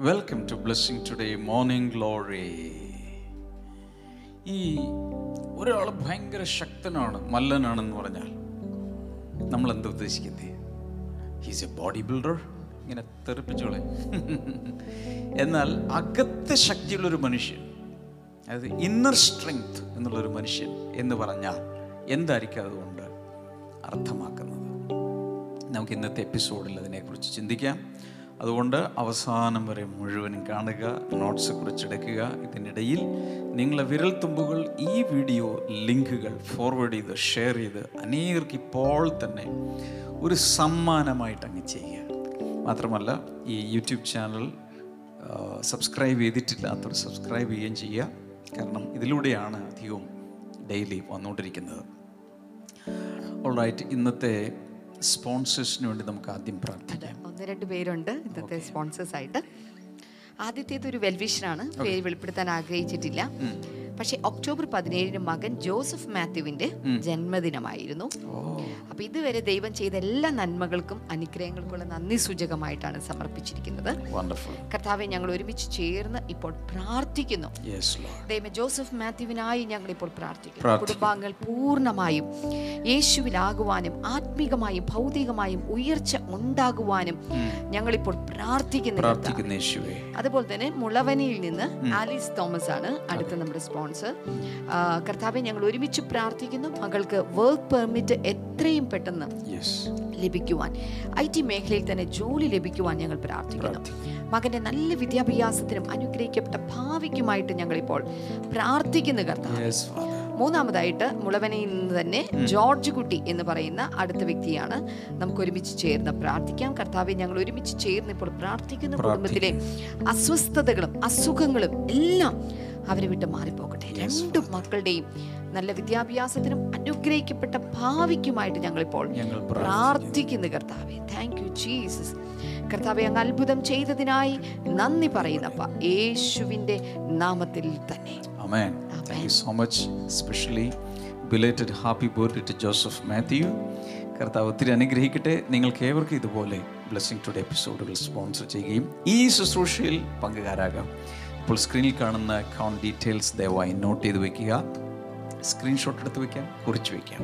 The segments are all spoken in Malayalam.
Welcome to blessing today morning glory ഈ ഒരാൾ ഭയങ്കര ശക്തനാണ് മല്ലനാണെന്ന് പറഞ്ഞാൽ നമ്മൾ എന്താ ഉദ്ദേശിക്കുന്നത്? ഹീസ് എ ബോഡി ബിൽഡർ ഇങ്ങനെ തെറിപ്പിച്ചോളെ. എന്നാൽ അകത്ത് ശക്തിയുള്ളൊരു മനുഷ്യൻ അതായത് ഇന്നർ സ്ട്രെങ്ത് എന്നുള്ളൊരു മനുഷ്യൻ എന്ന് പറഞ്ഞാൽ എന്തായിരിക്കും അതുകൊണ്ട് അർത്ഥമാക്കുന്നത്? നമുക്ക് ഇന്നത്തെ എപ്പിസോഡിൽ അതിനെക്കുറിച്ച് ചിന്തിക്കാം. അതുകൊണ്ട് അവസാനം വരെ മുഴുവനും കാണുക നോട്ട്സ് കുറിച്ചെടുക്കുക ഇതിനിടയിൽ നിങ്ങളെ വിരൽത്തുമ്പുകൾ ഈ വീഡിയോ ലിങ്കുകൾ ഫോർവേഡ് ചെയ്ത് ഷെയർ ചെയ്ത് അനേകർക്ക് ഇപ്പോൾ തന്നെ ഒരു സമ്മാനമായിട്ട് അങ്ങ് ചെയ്യുക. മാത്രമല്ല ഈ യൂട്യൂബ് ചാനൽ സബ്സ്ക്രൈബ് ചെയ്തിട്ടില്ലാത്തവർ സബ്സ്ക്രൈബ് ചെയ്യുകയും ചെയ്യുക. കാരണം ഇതിലൂടെയാണ് അധികവും ഡെയിലി വന്നുകൊണ്ടിരിക്കുന്നത്. ഓൾറൈറ്റ് ഇന്നത്തെ സ്പോൺസേഴ്സിന് വേണ്ടി നമുക്ക് ആദ്യം പ്രാർത്ഥിക്കാം ഒന്ന് രണ്ട് പേരുണ്ട് ഇന്നത്തെ സ്പോൺസേഴ്സ് ആയിട്ട് ആദ്യത്തേത് ഒരു വെൽവിഷനാണ്. പേര് വെളിപ്പെടുത്താൻ ആഗ്രഹിച്ചിട്ടില്ല. പക്ഷെ ഒക്ടോബർ പതിനേഴിന് മകൻ ജോസഫ് മാത്യുവിന്റെ ജന്മദിനമായിരുന്നു. അപ്പൊ ഇതുവരെ ദൈവം ചെയ്ത എല്ലാ നന്മകൾക്കും അനുഗ്രഹങ്ങൾക്കുള്ള നന്ദി സൂചകമായിട്ടാണ് സമർപ്പിച്ചിരിക്കുന്നത്. കർത്താവെ ഞങ്ങൾ ഒരുമിച്ച് ചേർന്ന് ഇപ്പോൾ പ്രാർത്ഥിക്കുന്നു. ദൈവം ജോസഫ് മാത്യുവിനായി ഞങ്ങൾ ഇപ്പോൾ പ്രാർത്ഥിക്കുന്നു. കുടുംബാംഗങ്ങൾ പൂർണമായും യേശുവിലാകുവാനും ആത്മീകമായും ഭൗതികമായും ഉയർച്ച ഉണ്ടാകുവാനും ഞങ്ങളിപ്പോൾ പ്രാർത്ഥിക്കുന്നു അതുപോലെ തന്നെ മുളവനിയിൽ നിന്ന് ആലീസ് തോമസ് ആണ് അടുത്ത നമ്മുടെ സ്പോൺസർ ആ, കർത്താവെ ഞങ്ങൾ ഒരുമിച്ച് പ്രാർത്ഥിക്കുന്നു. മകൾക്ക് വർക്ക് പെർമിറ്റ് എത്രയും പെട്ടെന്ന് ലഭിക്കുവാൻ. ഐ ടി മേഖലയിൽ തന്നെ ജോലി ലഭിക്കുവാൻ ഞങ്ങൾ പ്രാർത്ഥിക്കുന്നു. മകന്റെ നല്ല വിദ്യാഭ്യാസത്തിനും അനുഗ്രഹിക്കപ്പെട്ട ഭാവിക്കുമായിട്ട് ഞങ്ങളിപ്പോൾ പ്രാർത്ഥിക്കുന്നു കർത്താവ്. മൂന്നാമതായിട്ട് മുളവനയിൽ നിന്ന് തന്നെ ജോർജ് കുട്ടി എന്ന് പറയുന്ന അടുത്ത വ്യക്തിയാണ്. നമുക്ക് ഒരുമിച്ച് ചേർന്ന് പ്രാർത്ഥിക്കാം. കർത്താവെ ഞങ്ങൾ ഒരുമിച്ച് ചേർന്ന് ഇപ്പോൾ പ്രാർത്ഥിക്കുന്ന കുടുംബത്തിലെ അസ്വസ്ഥതകളും അസുഖങ്ങളും എല്ലാം അവരെ വിട്ട് മാറിപ്പോകട്ടെ. രണ്ടു മക്കളുടെയും നല്ല വിദ്യാഭ്യാസത്തിനും അനുഗ്രഹിക്കപ്പെട്ട ഭാവിക്കുമായിട്ട് ഞങ്ങളിപ്പോൾ ഇപ്പോൾ പ്രാർത്ഥിക്കുന്നു. കർത്താവെ. താങ്ക് യു ജീസസ് കർത്താവെ അങ്ങ് അത്ഭുതം ചെയ്തതിനായി നന്ദി പറയുന്നപ്പ യേശുവിന്റെ നാമത്തിൽ തന്നെ. Amen. Thank you so much. Especially belated happy birthday to Joseph Matthew. കർത്താവ് ഒത്തിരി അനുഗ്രഹിക്കട്ടെ. നിങ്ങൾക്ക് ഏവർക്കും ഇതുപോലെ ബ്ലെസ്സിങ് ടുഡേ എപ്പിസോഡുകൾ സ്പോൺസർ ചെയ്യുകയും ഈ ശുശ്രൂഷയിൽ പങ്കുകാരാകാം. ഇപ്പോൾ സ്ക്രീനിൽ കാണുന്ന അക്കൗണ്ട് ഡീറ്റെയിൽസ് ദയവായി നോട്ട് ചെയ്ത് വെക്കുക. സ്ക്രീൻഷോട്ട് എടുത്ത് വെക്കാം കുറിച്ച് വെക്കാം.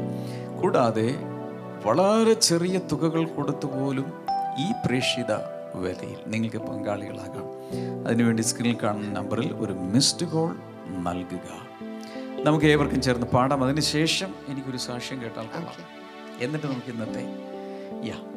കൂടാതെ വളരെ ചെറിയ തുകകൾ കൊടുത്തു പോലും ഈ പ്രേക്ഷിത വേലയിൽ നിങ്ങൾക്ക് പങ്കാളികളാകാം. അതിനുവേണ്ടി സ്ക്രീനിൽ കാണുന്ന നമ്പറിൽ ഒരു മിസ്ഡ് കോൾ നൽകുക. നമുക്ക് ഏവർക്കും ചേർന്ന് പാടാം. അതിനുശേഷം എനിക്കൊരു സാക്ഷ്യം കേട്ടാൽ കൊള്ളാം. എന്നിട്ട് നമുക്ക് ഇന്നത്തെ യാ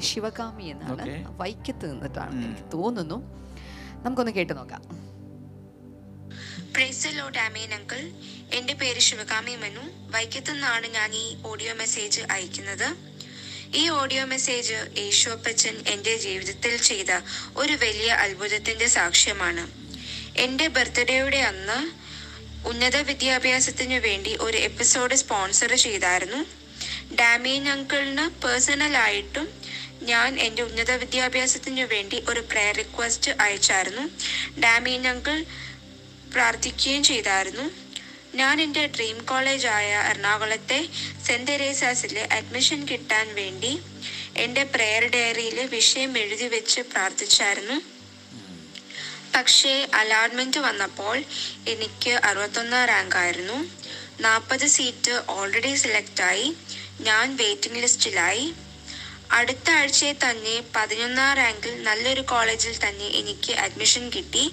പേര് ശിവകാമി എന്നാണ്. വൈക്കത്ത് നിന്നിട്ടാണ് എനിക്ക് തോന്നുന്നു. നമുക്കൊന്ന് കേട്ട് നോക്കാം. പ്രൈസ് ലോഡ് ആമേൻ അങ്കിൾ എന്റെ പേര് ശിവകാമി മനു. വൈക്കത്തു നിന്നാണ് ഞാൻ ഈ ഓഡിയോ മെസ്സേജ് അയക്കുന്നത്. ഈ ഓഡിയോ മെസ്സേജ് യേശോപ്പച്ചൻ എന്റെ ജീവിതത്തിൽ ചെയ്ത ഒരു വലിയ അത്ഭുതത്തിന്റെ സാക്ഷ്യമാണ്. എന്റെ ബർത്ത്ഡേയുടെ അന്ന് ഉന്നത വിദ്യാഭ്യാസത്തിനു വേണ്ടി ഒരു എപ്പിസോഡ് സ്പോൺസർ ചെയ്തായിരുന്നു. ഡാമിയൻ അങ്കിളിന് പേഴ്സണലായിട്ടും ഞാൻ എന്റെ ഉന്നത വിദ്യാഭ്യാസത്തിനു വേണ്ടി ഒരു പ്രയർ റിക്വസ്റ്റ് അയച്ചായിരുന്നു. ഡാമീൻ അങ്കിൾ പ്രാർത്ഥിക്കുകയും ചെയ്തായിരുന്നു. ഞാൻ എന്റെ ഡ്രീം കോളേജായ എറണാകുളത്തെ സെന്റ് തെരേസാസിലെ അഡ്മിഷൻ കിട്ടാൻ വേണ്ടി എന്റെ പ്രെയർ ഡയറിയിൽ വിഷയം എഴുതി വെച്ച് പ്രാർത്ഥിച്ചായിരുന്നു. പക്ഷേ അലോട്ട്മെന്റ് വന്നപ്പോൾ എനിക്ക് അറുപത്തൊന്നാം റാങ്ക് ആയിരുന്നു. നാൽപ്പത് സീറ്റ് ഓൾറെഡി സെലക്ട് ആയി. ഞാൻ വെയിറ്റിംഗ് ലിസ്റ്റിലായി അടുത്ത ആഴ്ചയിൽ തന്നെ പതിനൊന്നാം റാങ്കിൽ നല്ലൊരു കോളേജിൽ തന്നെ എനിക്ക് അഡ്മിഷൻ കിട്ടി.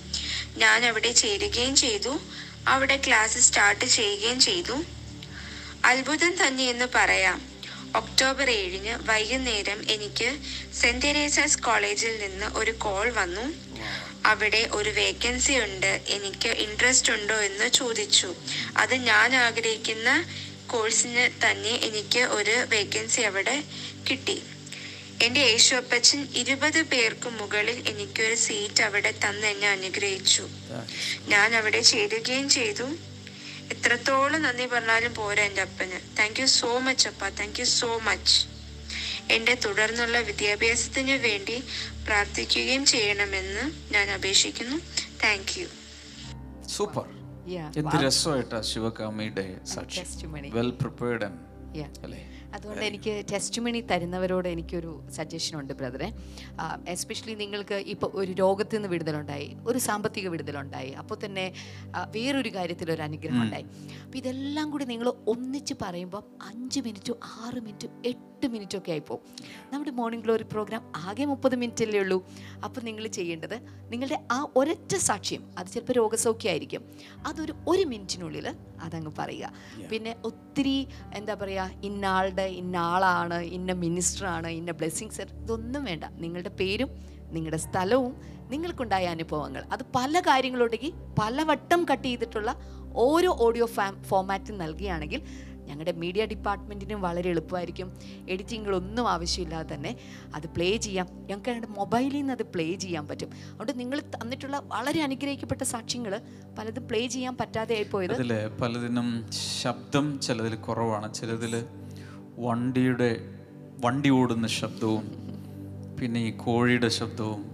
ഞാൻ അവിടെ ചേരുകയും ചെയ്തു. അവിടെ ക്ലാസ് സ്റ്റാർട്ട് ചെയ്യുകയും ചെയ്തു. അത്ഭുതം തന്നെ എന്ന് പറയാം. ഒക്ടോബർ ഏഴിന് വൈകുന്നേരം എനിക്ക് സെന്റ് തെരേസാസ് കോളേജിൽ നിന്ന് ഒരു കോൾ വന്നു. അവിടെ ഒരു വേക്കൻസി ഉണ്ട്. എനിക്ക് ഇൻട്രസ്റ്റ് ഉണ്ടോ എന്ന് ചോദിച്ചു. അത് ഞാൻ ആഗ്രഹിക്കുന്ന കോഴ്സിന് തന്നെ എനിക്ക് ഒരു വേക്കൻസി അവിടെ കിട്ടി. എന്റെ യേശുപ്പച്ചൻ ഇരുപത് പേർക്ക് മുകളിൽ എനിക്കൊരു സീറ്റ് അവിടെ തന്ന് എന്നെ അനുഗ്രഹിച്ചു. ഞാൻ അവിടെ ചേരുകയും ചെയ്തു. എത്രത്തോളം നന്ദി പറഞ്ഞാലും പോരാ എന്റെ അപ്പന്. താങ്ക് യു സോ മച്ച് അപ്പ. താങ്ക് യു സോ മച്ച് എന്റെ തുടർന്നുള്ള വിദ്യാഭ്യാസത്തിന് വേണ്ടി പ്രാർത്ഥിക്കുകയും ചെയ്യണമെന്ന് ഞാൻ അപേക്ഷിക്കുന്നു. Thank you super. എന്ത്. രസമായിട്ടാ ശിവകാമിയുടെ സാക്ഷി testimony. Well prepared Yeah. അല്ലേ? അതുകൊണ്ട് എനിക്ക് ടെസ്റ്റ് മണി തരുന്നവരോട് എനിക്കൊരു സജഷൻ ഉണ്ട് ബ്രദറെ എസ്പെഷ്യലി നിങ്ങൾക്ക് ഇപ്പോൾ ഒരു രോഗത്തിൽ നിന്ന് വിടുതലുണ്ടായി ഒരു സാമ്പത്തിക വിടുതലുണ്ടായി അപ്പോൾ തന്നെ വേറൊരു കാര്യത്തിൽ ഒരു അനുഗ്രഹം ഉണ്ടായി. അപ്പോൾ ഇതെല്ലാം കൂടി നിങ്ങൾ ഒന്നിച്ച് പറയുമ്പോൾ അഞ്ച് മിനിറ്റ് ആറ് മിനിറ്റ് എട്ട് മിനിറ്റ് ഒക്കെ ആയിപ്പോൾ നമ്മുടെ മോർണിംഗ് ഗ്ലോറി പ്രോഗ്രാം ആകെ മുപ്പത് മിനിറ്റ് അല്ലേ ഉള്ളൂ. അപ്പോൾ നിങ്ങൾ ചെയ്യേണ്ടത് നിങ്ങളുടെ ആ ഒരൊറ്റ സാക്ഷ്യം അത് ചിലപ്പോൾ രോഗസൗഖ്യമായിരിക്കും അതൊരു ഒരു മിനിറ്റിനുള്ളിൽ അതങ്ങ് പറയുക. പിന്നെ ഒത്തിരി എന്താ പറയുക ഇന്നാളുടെ ഇന്നാളാണ് ഇന്ന മിനിസ്റ്ററാണ് ഇന്ന ബ്ലെസ്സിങ്സ് ഇതൊന്നും വേണ്ട. നിങ്ങളുടെ പേരും നിങ്ങളുടെ സ്ഥലവും നിങ്ങൾക്കുണ്ടായ അനുഭവങ്ങൾ. അത് പല കാര്യങ്ങളുണ്ടെങ്കിൽ പലവട്ടം കട്ട് ചെയ്തിട്ടുള്ള ഓരോ ഓഡിയോ ഫാം ഫോമാറ്റിൽ നൽകുകയാണെങ്കിൽ ഞങ്ങളുടെ മീഡിയ ഡിപ്പാർട്ട്മെന്റിനും വളരെ എളുപ്പമായിരിക്കും. എഡിറ്റിങ്ങുകളൊന്നും ആവശ്യമില്ലാതെ തന്നെ അത് പ്ലേ ചെയ്യാം. ഞങ്ങൾക്ക് ഞങ്ങളുടെ മൊബൈലിൽ നിന്ന് അത് പ്ലേ ചെയ്യാൻ പറ്റും. അതുകൊണ്ട് നിങ്ങൾ തന്നിട്ടുള്ള വളരെ അനുഗ്രഹിക്കപ്പെട്ട സാക്ഷ്യങ്ങൾ പലതും പ്ലേ ചെയ്യാൻ പറ്റാതെ ആയിപ്പോയത്. അതിൽ പലതിനും ശബ്ദം ചിലതിൽ കുറവാണ്. ചിലതിൽ വണ്ടിയുടെ വണ്ടി ഓടുന്ന ശബ്ദവും പിന്നെ ഈ കോഴിയുടെ ശബ്ദവും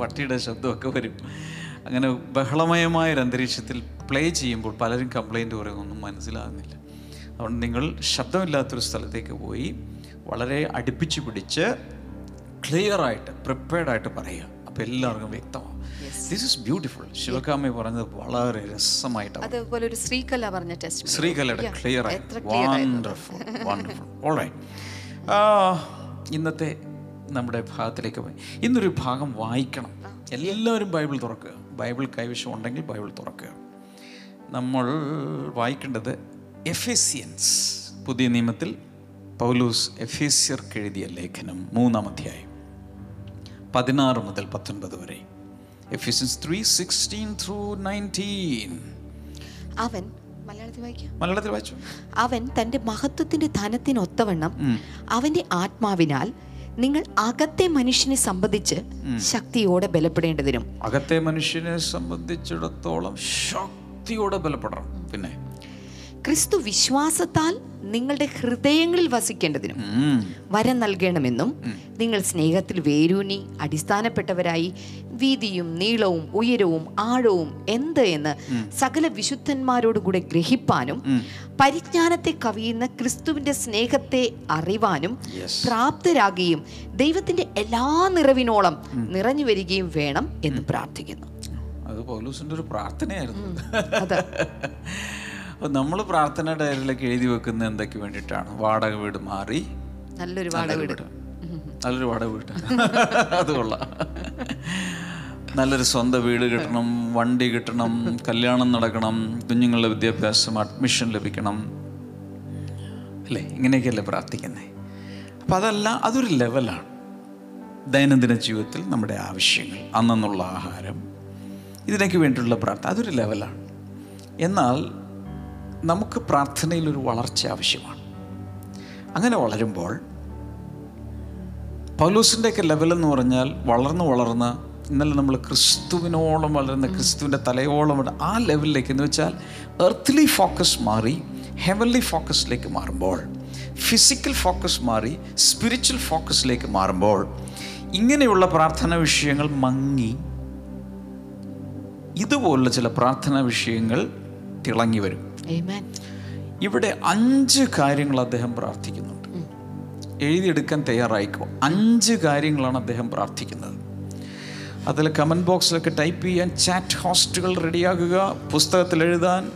പട്ടിയുടെ ശബ്ദവും ഒക്കെ വരും. അങ്ങനെ ബഹളമയമായ ഒരു അന്തരീക്ഷത്തിൽ പ്ലേ ചെയ്യുമ്പോൾ പലരും കംപ്ലൈന്റ് പറയുന്നൊന്നും മനസ്സിലാകുന്നില്ല. അതുകൊണ്ട് നിങ്ങൾ ശബ്ദമില്ലാത്തൊരു സ്ഥലത്തേക്ക് പോയി വളരെ അടുപ്പിച്ച് പിടിച്ച് ക്ലിയറായിട്ട് പ്രിപ്പയർഡായിട്ട് പറയുക. അപ്പോൾ എല്ലാവർക്കും വ്യക്തമാവും. ദിസ് ഇസ് ബ്യൂട്ടിഫുൾ ശിവകാമി പറഞ്ഞത് വളരെ രസമായിട്ടാണ്. അതുപോലെ ഒരു ശ്രീകല പറഞ്ഞ ടെസ്റ്റ് ശ്രീകലയുടെ ക്ലിയർ ആയിട്ട്. വണ്ടർഫുൾ വണ്ടർഫുൾ ഓൾറൈറ്റ് ഇന്നത്തെ നമ്മുടെ ഭാഗത്തിലേക്ക് പോയി. ഇന്നൊരു ഭാഗം വായിക്കണം. എല്ലാവരും ബൈബിൾ തുറക്കുക. ബൈബിൾ കൈവശം ഉണ്ടെങ്കിൽ ബൈബിൾ തുറക്കുക. നമ്മൾ വായിക്കേണ്ടത് എഫേസിയൻസ്. പുതിയ നിയമത്തിൽ പൗലൂസ് എഫേസ്യർക്ക് എഴുതിയ ലേഖനം മൂന്നാം അധ്യായം പതിനാറ് മുതൽ പത്തൊൻപത് വരെ. Ephesians three sixteen through nineteen അവൻ മലയാളത്തിൽ വായിച്ചു? അവൻ തന്റെ മഹത്വത്തിന്റെ ധനത്തിനൊത്തവണ്ണം അവന്റെ ആത്മാവിനാൽ നിങ്ങൾ അകത്തെ മനുഷ്യനെ സംബന്ധിച്ച് ശക്തിയോടെ ബലപ്പെടേണ്ടതിനും. അകത്തെ മനുഷ്യനെ സംബന്ധിച്ചിടത്തോളം ശക്തിയോടെ ബലപ്പെടണം. പിന്നെ ക്രിസ്തു വിശ്വാസത്താൽ നിങ്ങളുടെ ഹൃദയങ്ങളിൽ വസിക്കേണ്ടതിനും വരം നൽകണമെന്നും നിങ്ങൾ സ്നേഹത്തിൽ വേരൂന്നി അടിസ്ഥാനപ്പെട്ടവരായി വീതിയും നീളവും ഉയരവും ആഴവും എന്ത് എന്ന് സകല വിശുദ്ധന്മാരോടുകൂടെ ഗ്രഹിപ്പാനും പരിജ്ഞാനത്തെ കവിയുന്ന ക്രിസ്തുവിന്റെ സ്നേഹത്തെ അറിവാനും. പ്രാപ്തരാകുകയും ദൈവത്തിന്റെ എല്ലാ നിറവിനോളം നിറഞ്ഞു വരികയും വേണം എന്ന് പ്രാർത്ഥിക്കുന്നു. അത് ഒരു പ്രാർത്ഥനയായിരുന്നു. അതെ നമ്മൾ പ്രാർത്ഥന ഡയറിയിലേക്ക് എഴുതി വെക്കുന്ന എന്തൊക്കെ വേണ്ടിയിട്ടാണ്? വാടക വീട് മാറി നല്ലൊരു വാടക വീട്. നല്ലൊരു വാടക വീട്. അത് കൊള്ളാം. നല്ലൊരു സ്വന്തം വീട് കിട്ടണം വണ്ടി കിട്ടണം കല്യാണം നടക്കണം കുഞ്ഞുങ്ങളുടെ വിദ്യാഭ്യാസം അഡ്മിഷൻ ലഭിക്കണം. അല്ലേ? ഇങ്ങനെയൊക്കെയല്ലേ പ്രാർത്ഥിക്കുന്നത് അപ്പം അതല്ല അതൊരു ലെവലാണ് ദൈനംദിന ജീവിതത്തിൽ നമ്മുടെ ആവശ്യങ്ങൾ അന്നുള്ള ആഹാരം ഇതിനൊക്കെ വേണ്ടിയിട്ടുള്ള പ്രാർത്ഥന അതൊരു ലെവലാണ് എന്നാൽ നമുക്ക് പ്രാർത്ഥനയിലൊരു വളർച്ച ആവശ്യമാണ് അങ്ങനെ വളരുമ്പോൾ പൗലൂസിന്റെയൊക്കെ ലെവലെന്ന് പറഞ്ഞാൽ വളർന്ന് വളർന്ന് ഇന്നലെ നമ്മൾ ക്രിസ്തുവിനോളം വളരുന്ന ക്രിസ്തുവിന്റെ തലയോളം ആ ലെവലിലേക്ക് എന്ന് വെച്ചാൽ എർത്ത്ലി ഫോക്കസ് മാറി ഹെവൻലി ഫോക്കസിലേക്ക് മാറുമ്പോൾ ഫിസിക്കൽ ഫോക്കസ് മാറി സ്പിരിച്വൽ ഫോക്കസിലേക്ക് മാറുമ്പോൾ ഇങ്ങനെയുള്ള പ്രാർത്ഥനാ വിഷയങ്ങൾ മങ്ങി ഇതുപോലുള്ള ചില പ്രാർത്ഥനാ വിഷയങ്ങൾ തിളങ്ങി വരും. ഇവിടെ അഞ്ച് കാര്യങ്ങൾ അദ്ദേഹം പ്രാർത്ഥിക്കുന്നുണ്ട്. എഴുതിയെടുക്കാൻ തയ്യാറായിക്കോ. അഞ്ച് കാര്യങ്ങളാണ് അദ്ദേഹം പ്രാർത്ഥിക്കുന്നത്. അതിൽ കമന്റ് ബോക്സിലൊക്കെ ടൈപ്പ് ചെയ്യാൻ ചാറ്റ് ഹോസ്റ്റുകൾ റെഡിയാകുക പുസ്തകത്തിൽ എഴുതാൻ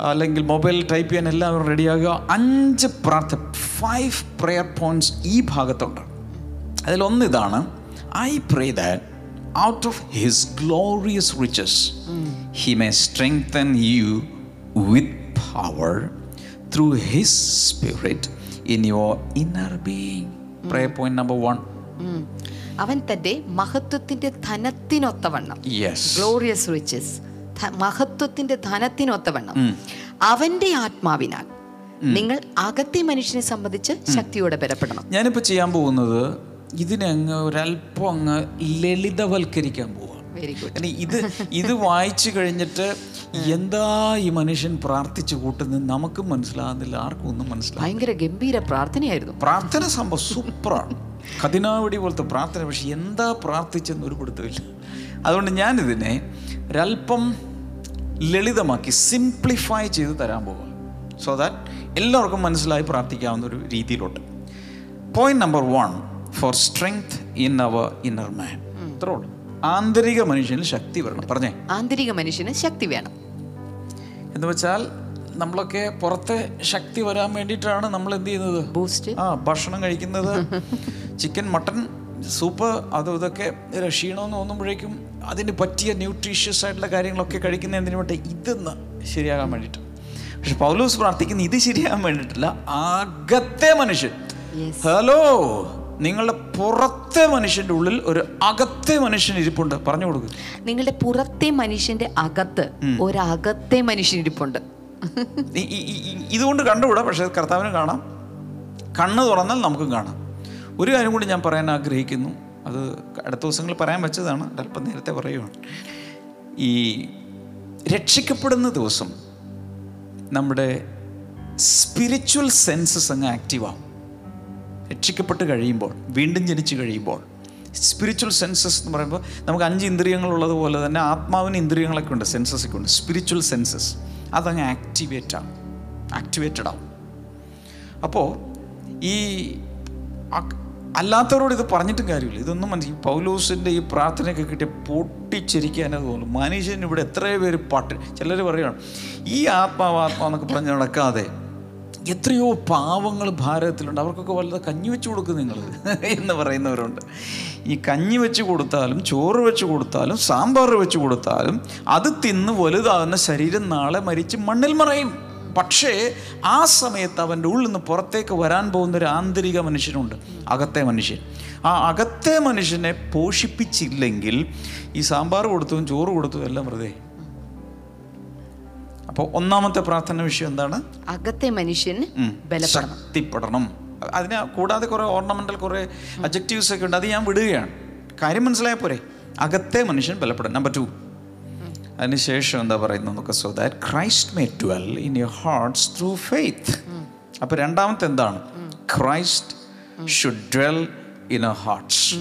അല്ലെങ്കിൽ മൊബൈലിൽ ടൈപ്പ് ചെയ്യാൻ എല്ലാവരും റെഡിയാകുക അഞ്ച് പ്രാർത്ഥ ഫൈവ് പ്രെയർ പോയിന്റ്സ് ഈ ഭാഗത്തുണ്ട്. അതിലൊന്ന് ഇതാണ് I pray that out of his glorious riches he may strengthen you with power through his Spirit in your inner being Prayer point number one ഉം. അവൻ തന്റെ മഹത്വത്തിന്റെ ധനത്തിനൊത്തവണ്ണം യെസ് ഗ്ലോറിയസ് റിച്ചസ് മഹത്വത്തിന്റെ ധനത്തിനൊത്തവണ്ണം അവന്റെ ആത്മാവിനാൽ നിങ്ങൾ അകത്തെ മനുഷ്യനെ സംബന്ധിച്ച് ശക്തിയോടെ ബലപ്പെടണം. ഞാനിപ്പോൾ ചെയ്യാൻ പോകുന്നത് ഇതിനെ അങ്ങ് ഒരല്പം അങ്ങ് ലളിതവൽക്കരിക്കാൻ പോവുക വെരി ഗുഡ് ഇത് ഇത് വായിച്ചു കഴിഞ്ഞിട്ട് എന്താ ഈ മനുഷ്യൻ പ്രാർത്ഥിച്ചു കൂട്ടുന്നത് നമുക്കും മനസ്സിലാകുന്നില്ല ആർക്കും ഒന്നും മനസ്സിലാകും ഭയങ്കര ഗംഭീര പ്രാർത്ഥനയായിരുന്നു. പ്രാർത്ഥന സംഭവം സൂപ്പറാണ്. കതിനാവടി പോലത്തെ പ്രാർത്ഥന പക്ഷെ എന്താ പ്രാർത്ഥിച്ചെന്ന് ഒരു പിടുത്തമില്ല. അതുകൊണ്ട് ഞാനിതിനെ ഒരല്പം ലളിതമാക്കി സിംപ്ലിഫൈ ചെയ്ത് തരാൻ പോവുക സോ ദാറ്റ് എല്ലാവർക്കും മനസ്സിലായി പ്രാർത്ഥിക്കാവുന്ന ഒരു രീതിയിലോട്ട്. Point number one for strength in our inner man ഇത്രേ ഉള്ളൂ. ആന്തരിക മനുഷ്യന് ശക്തി വരണം. പറഞ്ഞേ. ആന്തരിക മനുഷ്യന് ശക്തി വേണം. എന്ന് വെച്ചാൽ നമ്മളൊക്കെ പുറത്തെ ശക്തി വരാൻ വേണ്ടിയിട്ടാണ് നമ്മൾ എന്ത് ചെയ്യുന്നത്? ബൂസ്റ്റ് ആ ഭക്ഷണം കഴിക്കുന്നത്. ചിക്കൻ മട്ടൺ സൂപ്പ് അതും ഇതൊക്കെ ക്ഷീണമെന്ന് തോന്നുമ്പോഴേക്കും അതിന് പറ്റിയ ന്യൂട്രീഷ്യസ് ആയിട്ടുള്ള കാര്യങ്ങളൊക്കെ കഴിക്കുന്ന എന്തിനു വേണ്ടി? ഇതെന്ന് ശരിയാകാൻ വേണ്ടിയിട്ട്. പക്ഷെ പൗലൂസ് പ്രാർത്ഥിക്കുന്ന ഇത് ശരിയാകാൻ വേണ്ടിയിട്ടില്ല. അകത്തെ മനുഷ്യൻ. ഹലോ നിങ്ങളുടെ പുറത്തെ മനുഷ്യന്റെ ഉള്ളിൽ ഒരു അകത്തെ മനുഷ്യൻ ഇരിപ്പുണ്ട്. പറഞ്ഞു കൊടുക്കുക നിങ്ങളുടെ പുറത്തെ മനുഷ്യന്റെ അകത്ത് ഒരകത്തെ മനുഷ്യൻ ഇരിപ്പുണ്ട്. ഇതുകൊണ്ട് കണ്ടുകൂടാ പക്ഷേ കർത്താവിന് കാണാം. കണ്ണ് തുറന്നാൽ നമുക്കും കാണാം. ഒരു കാര്യം കൂടി ഞാൻ പറയാൻ ആഗ്രഹിക്കുന്നു. അത് അടുത്ത ദിവസങ്ങളിൽ പറയാൻ വെച്ചതാണ്. അല്പം നേരത്തെ പറയുവാണ്. ഈ രക്ഷിക്കപ്പെടുന്ന ദിവസം നമ്മുടെ സ്പിരിച്വൽ സെൻസസ് അങ്ങ് ആക്റ്റീവാകും രക്ഷിക്കപ്പെട്ട് കഴിയുമ്പോൾ വീണ്ടും ജനിച്ചു കഴിയുമ്പോൾ സ്പിരിച്വൽ സെൻസസ് എന്ന് പറയുമ്പോൾ നമുക്ക് അഞ്ച് ഇന്ദ്രിയങ്ങളുള്ളത് പോലെ തന്നെ ആത്മാവിന് ഇന്ദ്രിയങ്ങളൊക്കെ ഉണ്ട് സെൻസസ് ഒക്കെ ഉണ്ട്. സ്പിരിച്വൽ സെൻസസ് അതങ്ങ് ആക്ടിവേറ്റ് ആവും ആക്ടിവേറ്റഡ് ആവും. അപ്പോൾ ഈ അല്ലാത്തവരോട് ഇത് പറഞ്ഞിട്ടും കാര്യമില്ല. ഇതൊന്നും മനസ്സിൽ പൗലോസിന്റെ ഈ പ്രാർത്ഥനയൊക്കെ കിട്ടിയ പൊട്ടിച്ചിരിക്കാനത് തോന്നും മനുഷ്യൻ ഇവിടെ എത്രയോ പേര് പാട്ട് ചിലർ പറയുകയാണ് ഈ ആത്മാവ് ആത്മാവെന്നൊക്കെ പറഞ്ഞ് നടക്കാതെ എത്രയോ പാവങ്ങൾ ഭാരതത്തിലുണ്ട്. അവർക്കൊക്കെ വല്ലത് കഞ്ഞി വെച്ച് കൊടുക്കും നിങ്ങൾ എന്ന് പറയുന്നവരുണ്ട്. ഈ കഞ്ഞി വെച്ച് കൊടുത്താലും ചോറ് വെച്ച് കൊടുത്താലും സാമ്പാർ വെച്ച് കൊടുത്താലും അത് തിന്ന് വലുതാകുന്ന ശരീരം നാളെ മരിച്ച് മണ്ണിൽ മറയും. പക്ഷേ ആ സമയത്ത് അവന്റെ ഉള്ളിൽ നിന്ന് പുറത്തേക്ക് വരാൻ പോകുന്ന ഒരു ആന്തരിക മനുഷ്യനുണ്ട്. അകത്തെ മനുഷ്യൻ. ആ അകത്തെ മനുഷ്യനെ പോഷിപ്പിച്ചില്ലെങ്കിൽ ഈ സാമ്പാർ കൊടുത്തും ചോറ് കൊടുത്തും എല്ലാം വെറുതെ. അപ്പോൾ ഒന്നാമത്തെ പ്രാർത്ഥന വിഷയം എന്താണ്? അകത്തെ. ബലപ്പെടണം. ശക്തിപ്പെടണം. അതിന് കൂടാതെ കുറേ ഓർണമെന്റൽ കുറേ അബ്ജക്റ്റീവ്സ് ഒക്കെ ഉണ്ട്. അത് ഞാൻ വിടുകയാണ്. കാര്യം മനസ്സിലായ പോരെ. അകത്തെ മനുഷ്യൻ ബലപ്പെടണം. നമ്പർ ടു അതിനുശേഷം എന്താ പറയുന്നത് നമുക്ക് so that Christ may dwell in your hearts through faith അപ്പോൾ രണ്ടാമത്തെ എന്താണ്? Christ should dwell in a hearts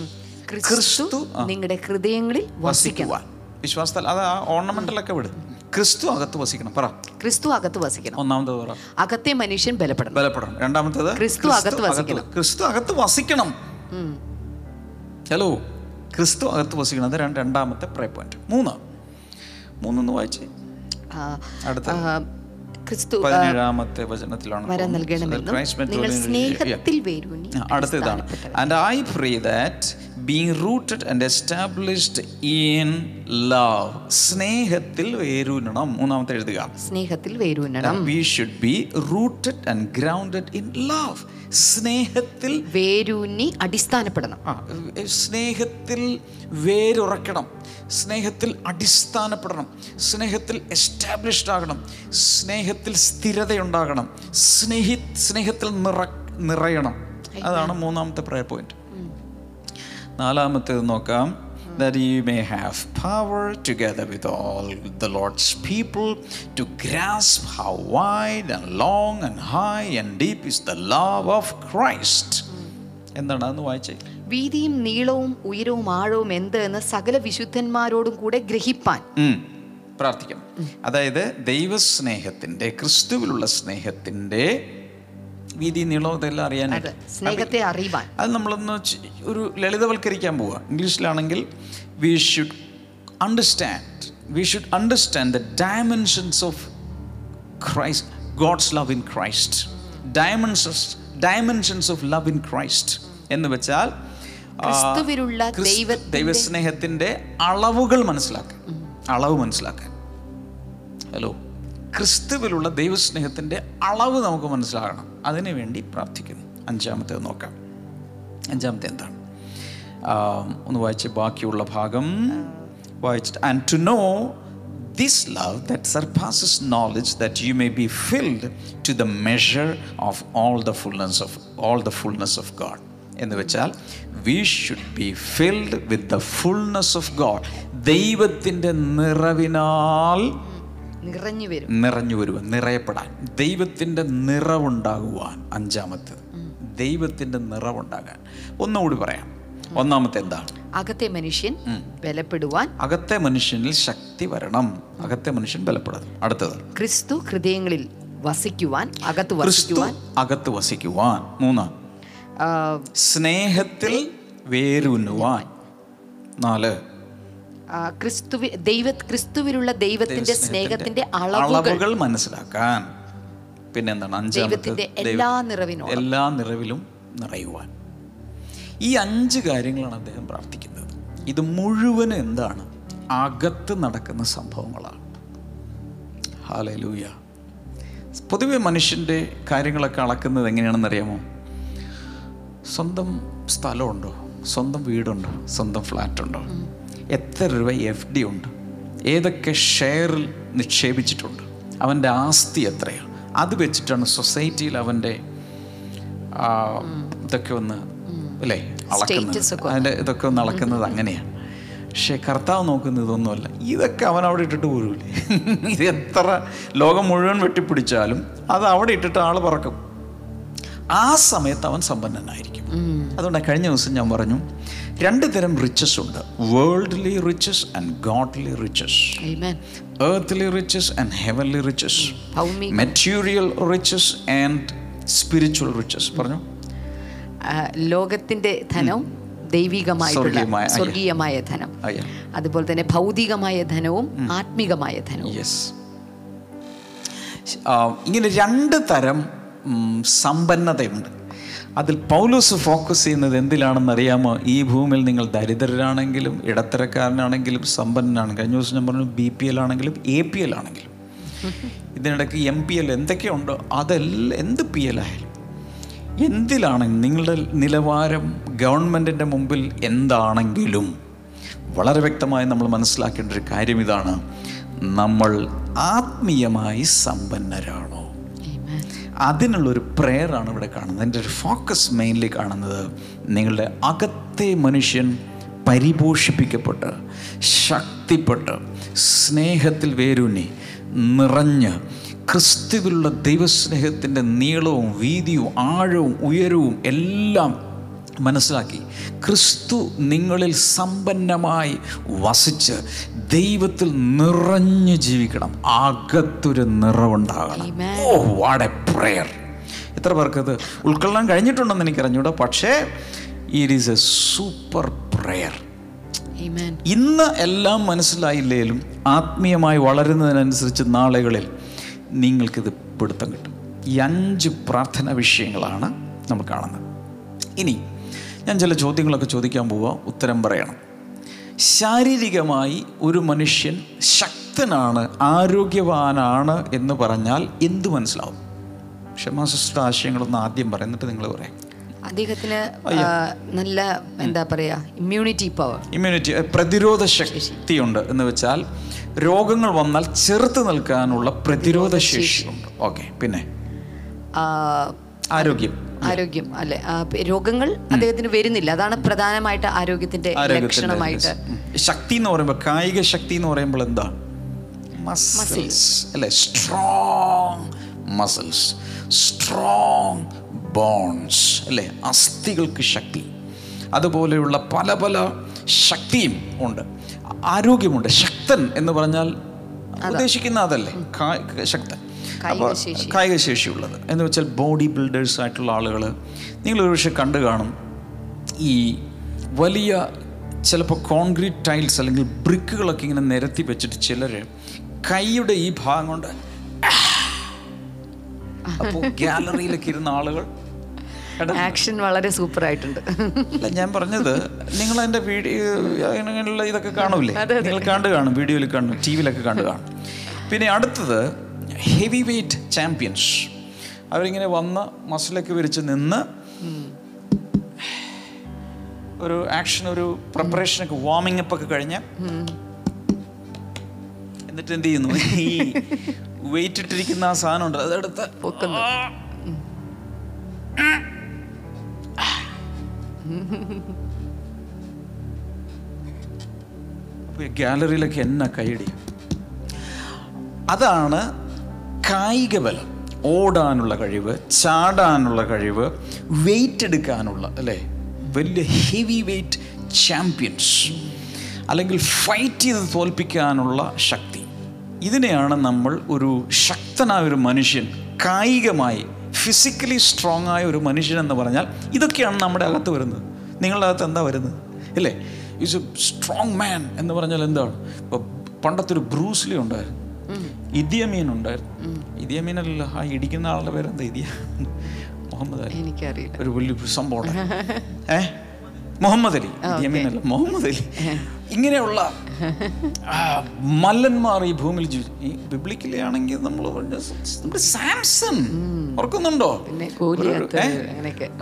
ക്രിസ്തു നിങ്ങളുടെ ഹൃദയങ്ങളിൽ വസിക്കുവാൻ. വിശ്വാസത്താൽ അത് ആ ഓർണമെന്റലൊക്കെ വിടും. ക്രിസ്തു അകത്ത് വസിക്കണം. പറ. ക്രിസ്തു അകത്ത് വസിക്കണം. ഒന്നാമത് പറ. അകത്തെ മനുഷ്യൻ ബലപ്പെടണം. ബലപ്പെടണം. രണ്ടാമത്തേത് ക്രിസ്തു അകത്ത് വസിക്കണം. ക്രിസ്തു അകത്ത് വസിക്കണം. ഹലോ. ക്രിസ്തു അകത്ത് വസിക്കണം. അത് രണ്ടാമത്തെ പ്രേ പോയിന്റ് മൂന്ന്. മൂന്നൊന്ന് വായിച്ചേ. അടുത്ത. ക്രിസ്തു പതിനേഴാമത്തെ വചനത്തിലാണ് വരം. നൽകണമെന്നും നിങ്ങൾ സ്നേഹത്തിൽ വേരൂന്നി അടുത്തതാണ്. And I pray that being rooted and established in love സ്നേഹത്തിൽ വേരൂനണം മൂന്നാമത്തെ എഴുതുക. സ്നേഹത്തിൽ വേരൂന്നണം. We should be rooted and grounded in love സ്നേഹത്തിൽ വേരൂന്നി അടിസ്ഥാനപ്പെടണം. ആ, സ്നേഹത്തിൽ വേരുറക്കണം. സ്നേഹത്തിൽ അടിസ്ഥാനപ്പെടണം. സ്നേഹത്തിൽ എസ്റ്റാബ്ലിഷ്ഡ് ആകണം. സ്നേഹത്തിൽ സ്ഥിരതയുണ്ടാകണം. സ്നേഹി സ്നേഹത്തിൽ നിറ നിറയണം. അതാണ് മൂന്നാമത്തെ പ്രയർ പോയിന്റ് നാലാമത്തേത് നോക്കാം. That you may have power together with all the Lord's people to grasp how wide and long and high and deep is the love of Christ. എന്താണ് വായിച്ചേ വീതിയും നീളവും ഉയരവും ആഴവും എന്ത് എന്ന് സകല വിശുദ്ധന്മാരോടും കൂടെ ഗ്രഹിപ്പാൻ പ്രാർത്ഥിക്കണം പ്രാർത്ഥിക്കാം അതായത് ദൈവസ്നേഹത്തിന്റെ ക്രിസ്തുവിലുള്ള സ്നേഹത്തിന്റെ വീതി നീളം ഇതെല്ലാം അത് അറിയാനായിട്ട് സ്നേഹത്തെ അറിയുവാൻ. അത് നമ്മളൊന്ന് ഒരു ലളിതവൽക്കരിക്കാൻ പോവുക ഇംഗ്ലീഷിലാണെങ്കിൽ we should understand we should understand the dimensions of Christ God's love in Christ dimensions dimensions of love in Christ എന്ന് വെച്ചാൽ ക്രിസ്തുവിലുള്ള ദൈവസ്നേഹത്തിന്റെ അളവുകൾ മനസ്സിലാക്കുക അളവ് മനസ്സിലാക്കാൻ. ഹലോ ക്രിസ്തുവിലുള്ള ദൈവസ്നേഹത്തിന്റെ അളവ് നമുക്ക് മനസ്സിലാകണം. അതിനു വേണ്ടി പ്രാർത്ഥിക്കുന്നു. അഞ്ചാമത്തെ നോക്കാം. അഞ്ചാമത്തെ എന്താണ്? ഒന്ന് വായിച്ച് ബാക്കിയുള്ള ഭാഗം. വായിച്ചിട്ട് and to know this love that surpasses knowledge that you may be filled to the measure of all the fullness of all the fullness of God എന്ന് വെച്ചാൽ we should be filled with the fullness of God ദൈവത്തിന്റെ നിറവിനാൽ നിറഞ്ഞു വരും. നിറഞ്ഞു വരുവാൻ നിറയപ്പെടാൻ. ദൈവത്തിന്റെ നിറവുണ്ടാകുവാൻ. അഞ്ചാമത്തേത് ദൈവത്തിന്റെ നിറവുണ്ടാകാൻ. ഒന്നുകൂടി പറയാം. ഒന്നാമത്തെ എന്താണ് അകത്തെ മനുഷ്യൻ ബലപ്പെടുവാൻ. അകത്തെ മനുഷ്യനിൽ ശക്തി വരണം. അകത്തെ മനുഷ്യൻ ബലപ്പെടണം അടുത്തത്. ക്രിസ്തു ഹൃദയങ്ങളിൽ വസിക്കുവാൻ അകത്ത് വസിക്കുവാൻ. അകത്ത് വസിക്കുവാൻ. മൂന്നാം. സ്നേഹത്തിൽ വേരുന്നുവാൻ. നാല്. ക്രിസ്തുവി ദൈവ ക്രിസ്തുവിലുള്ള ദൈവത്തിന്റെ സ്നേഹത്തിന്റെ അളവുകൾ മനസ്സിലാക്കാൻ പിന്നെന്താണ്? അഞ്ചാമത്തെ എല്ലാ നിറവിനും എല്ലാ നിറവിലും നിറയുവാൻ. ഈ അഞ്ച് കാര്യങ്ങളാണ് അദ്ദേഹം പ്രാർത്ഥിക്കുന്നത്. ഇത് മുഴുവൻ എന്താണ്? അകത്ത് നടക്കുന്ന സംഭവങ്ങളാണ്. ഹാലലൂയ പൊതുവെ മനുഷ്യന്റെ കാര്യങ്ങളൊക്കെ അളക്കുന്നത് എങ്ങനെയാണെന്ന് അറിയാമോ സ്വന്തം സ്ഥലമുണ്ടോ? സ്വന്തം വീടുണ്ടോ? സ്വന്തം ഫ്ലാറ്റ് ഉണ്ടോ എത്ര രൂപ എഫ് ഡി ഉണ്ട്? ഏതൊക്കെ ഷെയറിൽ നിക്ഷേപിച്ചിട്ടുണ്ട്? അവന്റെ ആസ്തി എത്രയാണ് അത് വെച്ചിട്ടാണ് സൊസൈറ്റിയിൽ അവന്റെ ഇതൊക്കെ ഒന്ന് അല്ലേ അളക്കുന്നത്. അതിന്റെ ഇതൊക്കെ ഒന്ന് അളക്കുന്നത് അങ്ങനെയാണ് പക്ഷേ കർത്താവ് നോക്കുന്നത് ഇതൊന്നുമല്ല. ഇതൊക്കെ അവൻ അവിടെ ഇട്ടിട്ട് പോരൂലേ? ഇത് എത്ര ലോകം മുഴുവൻ വെട്ടിപ്പിടിച്ചാലും അത് അവിടെ ഇട്ടിട്ട് ആൾ പറക്കും. ആ സമയത്ത് അവൻ സമ്പന്നനായിരിക്കും. അതുകൊണ്ട് കഴിഞ്ഞ ദിവസം ഞാൻ പറഞ്ഞു രണ്ട് തരം റിച്ചസ് ഉണ്ട്. Worldly riches and godly riches earthly riches and heavenly riches material riches and spiritual riches spiritual riches. പറഞ്ഞു. ലോകത്തിന്റെ ധനവും ദൈവികമായിട്ടുള്ള സ്വർഗീയമായ, ധനം. അതുപോലെ തന്നെ ഭൗതികമായ ധനവും ആത്മികമായ ധനവും. ഇങ്ങനെ രണ്ട് തരം സമ്പന്നതയുണ്ട്. അതിൽ പൗലോസ് ഫോക്കസ് ചെയ്യുന്നത് എന്തിലാണെന്നറിയാമോ ഈ ഭൂമിയിൽ നിങ്ങൾ ദരിദ്രരാണെങ്കിലും ഇടത്തരക്കാരനാണെങ്കിലും സമ്പന്നനാണ്. കഴിഞ്ഞ ദിവസം ഞാൻ പറഞ്ഞു ബി പി എൽ ആണെങ്കിലും എ പി എൽ ആണെങ്കിലും. ഇതിനിടയ്ക്ക് എം പി എൽ എന്തൊക്കെയുണ്ടോ അതെല്ലാം എന്ത് പി എൽ ആയാലും. എന്തിലാണ് നിങ്ങളുടെ നിലവാരം ഗവൺമെന്റിന്റെ മുമ്പിൽ എന്താണെങ്കിലും? വളരെ വ്യക്തമായി നമ്മൾ മനസ്സിലാക്കേണ്ട ഒരു കാര്യം ഇതാണ്. നമ്മൾ ആത്മീയമായി സമ്പന്നരാണോ. അതിനുള്ളൊരു പ്രെയറാണ് ഇവിടെ കാണുന്നത്. എന്റെ ഒരു ഫോക്കസ് മെയിൻലി കാണുന്നത് നിങ്ങളുടെ അകത്തെ മനുഷ്യൻ പരിപോഷിപ്പിക്കപ്പെട്ട് ശക്തിപ്പെട്ട് സ്നേഹത്തിൽ വേരൂന്നി നിറഞ്ഞ് ക്രിസ്തുവിലുള്ള ദൈവസ്നേഹത്തിന്റെ നീളവും വീതിയും ആഴവും ഉയരവും എല്ലാം മനസ്സിലാക്കി ക്രിസ്തു നിങ്ങളിൽ സമ്പന്നമായി വസിച്ച് ദൈവത്തിൽ നിറഞ്ഞു ജീവിക്കണം. അകത്തൊരു നിറവുണ്ടാകണം. ഓ വാട് എ പ്രെയർ എത്ര പേർക്ക് ഇത് ഉൾക്കൊള്ളാൻ കഴിഞ്ഞിട്ടുണ്ടെന്ന് എനിക്ക് അറിഞ്ഞൂടാ പക്ഷേ it is a super prayer. ഇന്ന് എല്ലാം മനസ്സിലായില്ലേലും ആത്മീയമായി വളരുന്നതിനനുസരിച്ച് നാളുകളിൽ നിങ്ങൾക്കിത് പിടുത്തം കിട്ടും. ഈ അഞ്ച് പ്രാർത്ഥന വിഷയങ്ങളാണ് നമ്മൾ കാണുന്നത്. ഇനി ഞാൻ ചില ചോദ്യങ്ങളൊക്കെ ചോദിക്കാൻ പോവുക ഉത്തരം പറയണം. ശാരീരികമായി ഒരു മനുഷ്യൻ ശക്തനാണ് ആരോഗ്യവാനാണ് എന്ന് പറഞ്ഞാൽ എന്ത് മനസ്സിലാവും? ക്ഷമാസിഷ്ട ആശയങ്ങളൊന്ന് ആദ്യം പറയാം എന്നിട്ട് നിങ്ങൾ പറയാം. അദ്ദേഹത്തിന് നല്ല എന്താ പറയാ ഇമ്മ്യൂണിറ്റി പവർ ഇമ്മ്യൂണിറ്റി പ്രതിരോധ ശക്തിയുണ്ട് എന്ന് വെച്ചാൽ രോഗങ്ങൾ വന്നാൽ ചെറുത്ത് നിൽക്കാനുള്ള പ്രതിരോധ ശേഷിയുണ്ട് ഓക്കെ പിന്നെ? ആരോഗ്യം. ആരോഗ്യം അല്ലെ? രോഗങ്ങൾ അദ്ദേഹത്തിന് വരുന്നില്ല. അതാണ് പ്രധാനമായിട്ട് ആരോഗ്യത്തിന്റെ ലക്ഷണമായിട്ട്. ശക്തി എന്ന് പറയുമ്പോൾ കായിക ശക്തി എന്ന് പറയുമ്പോൾ എന്താ? മസിൽസ് അല്ലെ? സ്ട്രോങ് മസിൽസ് സ്ട്രോങ് ബോൺസ് അല്ലെ? അസ്ഥികൾക്ക് ശക്തി. അതുപോലെയുള്ള പല പല ശക്തിയും ഉണ്ട്. ആരോഗ്യമുണ്ട്. ശക്തൻ എന്ന് പറഞ്ഞാൽ ഉദ്ദേശിക്കുന്ന അതല്ലേ? ശക്തൻ. അപ്പോൾ. കായിക ശേഷിയുള്ളത്. എന്ന് വെച്ചാൽ ബോഡി ബിൽഡേഴ്സ് ആയിട്ടുള്ള ആളുകൾ നിങ്ങൾ ഒരുപക്ഷെ കണ്ടു കാണും. ഈ വലിയ ചിലപ്പോൾ കോൺക്രീറ്റ് ടൈൽസ് അല്ലെങ്കിൽ ബ്രിക്കുകളൊക്കെ ഇങ്ങനെ നിരത്തി വെച്ചിട്ട് ചിലർ കൈയുടെ ഈ ഭാഗം കൊണ്ട് അപ്പോൾ ഗാലറിയിലൊക്കെ ഇരുന്ന ആളുകൾ ആക്ഷൻ വളരെ സൂപ്പർ ആയിട്ടുണ്ട്. അല്ല ഞാൻ പറഞ്ഞത് നിങ്ങൾ എന്റെ വീഡിയോ അങ്ങനെയുള്ള ഇതൊക്കെ കാണൂലേ നിങ്ങൾ കണ്ടു കാണും വീഡിയോയിൽ കാണും ടി വിയിലൊക്കെ കണ്ടു കാണും. പിന്നെ അടുത്തത് ഹെവി വെയ്റ്റ് ചാമ്പ്യൻസ് അവരിങ്ങനെ വന്ന് മസിലൊക്കെ വിരിച്ച് നിന്ന് ഒരു ആക്ഷൻ ഒരു പ്രിപ്പറേഷനൊക്കെ വാമിംഗ് അപ്പ് ഒക്കെ കഴിഞ്ഞ് എന്നിട്ട് എന്ത് ചെയ്യുന്നു? ഈ വെയിറ്റ് ഇട്ടിരിക്കുന്ന ആ സാധനം ഉണ്ട് അതെടുത്ത് പൊക്കുന്നു. ഗാലറിയിലൊക്കെ എന്നാ കൈയടി? അതാണ് കായിക ബലം. ഓടാനുള്ള കഴിവ് ചാടാനുള്ള കഴിവ് വെയിറ്റ് എടുക്കാനുള്ള അല്ലേ? വലിയ ഹെവി വെയിറ്റ് ചാമ്പ്യൻസ് അല്ലെങ്കിൽ ഫൈറ്റ് ചെയ്ത് തോൽപ്പിക്കാനുള്ള ശക്തി. ഇതിനെയാണ് നമ്മൾ ഒരു ശക്തനായ ഒരു മനുഷ്യൻ കായികമായി ഫിസിക്കലി സ്ട്രോങ് ആയ ഒരു മനുഷ്യൻ എന്ന് പറഞ്ഞാൽ ഇതൊക്കെയാണ് നമ്മുടെ അകത്ത് വരുന്നത്. നിങ്ങളുടെ അകത്ത് എന്താ വരുന്നത്? ഇല്ലേ? ഈസ് എ സ്ട്രോങ് മാൻ എന്ന് പറഞ്ഞാൽ എന്താണ്? ഇപ്പോൾ പണ്ടത്തെ ഒരു ബ്രൂസ്ലി ഉണ്ടായിരുന്നു. ഇദിയമീൻ ഉണ്ടായിരുന്നു. ഇദിയമീനല്ല ആ ഇടിക്കുന്ന ആളുടെ പേരെന്താ ഇദിയ? മുഹമ്മദ് അലി. എനിക്കറിയില്ല. ഒരു വലിയ സംഭവം ഉണ്ടായിരുന്നു. മുഹമ്മദ് അലി. അല്ല മുഹമ്മദ് അലി. ഇങ്ങനെയുള്ള മല്ലന്മാർ ഈ ഭൂമിയിൽ ഈ ബിബ്ലിക്കലി ആണെങ്കിൽ നമ്മൾ നമ്മുടെ സാംസൺ ഓർക്കുന്നുണ്ടോ?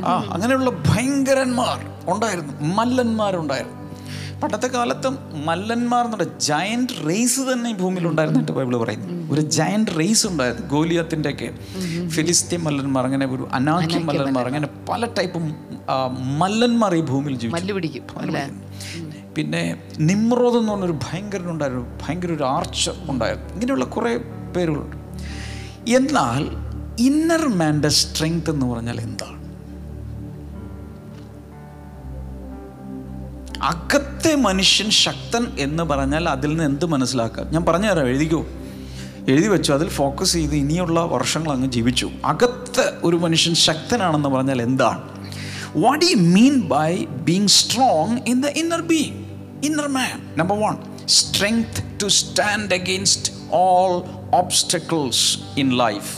ആ അങ്ങനെയുള്ള ഭയങ്കരന്മാർ ഉണ്ടായിരുന്നു മല്ലന്മാരുണ്ടായിരുന്നു. പണ്ടത്തെ കാലത്തും മല്ലന്മാർ എന്നുള്ള ജയന്റ് റേസ് തന്നെ ഈ ഭൂമിയിൽ ഉണ്ടായിരുന്നിട്ട് ബൈബിൾ പറയുന്നു. ഒരു ജയന്റ് റേസ് ഉണ്ടായിരുന്നു. ഗോലിയത്തിന്റെ ഒക്കെ ഫിലിസ്തീൻ മല്ലന്മാർ അങ്ങനെ ഒരു അനാഖ്യ മല്ലന്മാർ അങ്ങനെ പല ടൈപ്പും മല്ലന്മാർ ഈ ഭൂമിയിൽ ജീവിക്കും പിന്നെ നിമ്രോദ് എന്ന് പറഞ്ഞൊരു ഭയങ്കരനുണ്ടായിരുന്നു ഭയങ്കര ഒരു ആർച്ചർ ഉണ്ടായിരുന്നു. ഇങ്ങനെയുള്ള കുറേ പേരുകളുണ്ട്. എന്നാൽ ഇന്നർ മാന്റെ സ്ട്രെങ്ത് എന്ന് പറഞ്ഞാൽ എന്താണ്? അകത്തെ മനുഷ്യൻ ശക്തൻ എന്ന് പറഞ്ഞാൽ അതിൽ നിന്ന് എന്ത് മനസ്സിലാക്കാം? ഞാൻ പറഞ്ഞു തരാം എഴുതിക്കോ. എഴുതി വെച്ചു. അതിൽ ഫോക്കസ് ചെയ്ത് ഇനിയുള്ള വർഷങ്ങൾ അങ്ങ് ജീവിച്ചു. അകത്ത് ഒരു മനുഷ്യൻ ശക്തനാണെന്ന് പറഞ്ഞാൽ എന്താണ്? What you mean by being strong in the inner being inner man number one strength to stand against all obstacles in life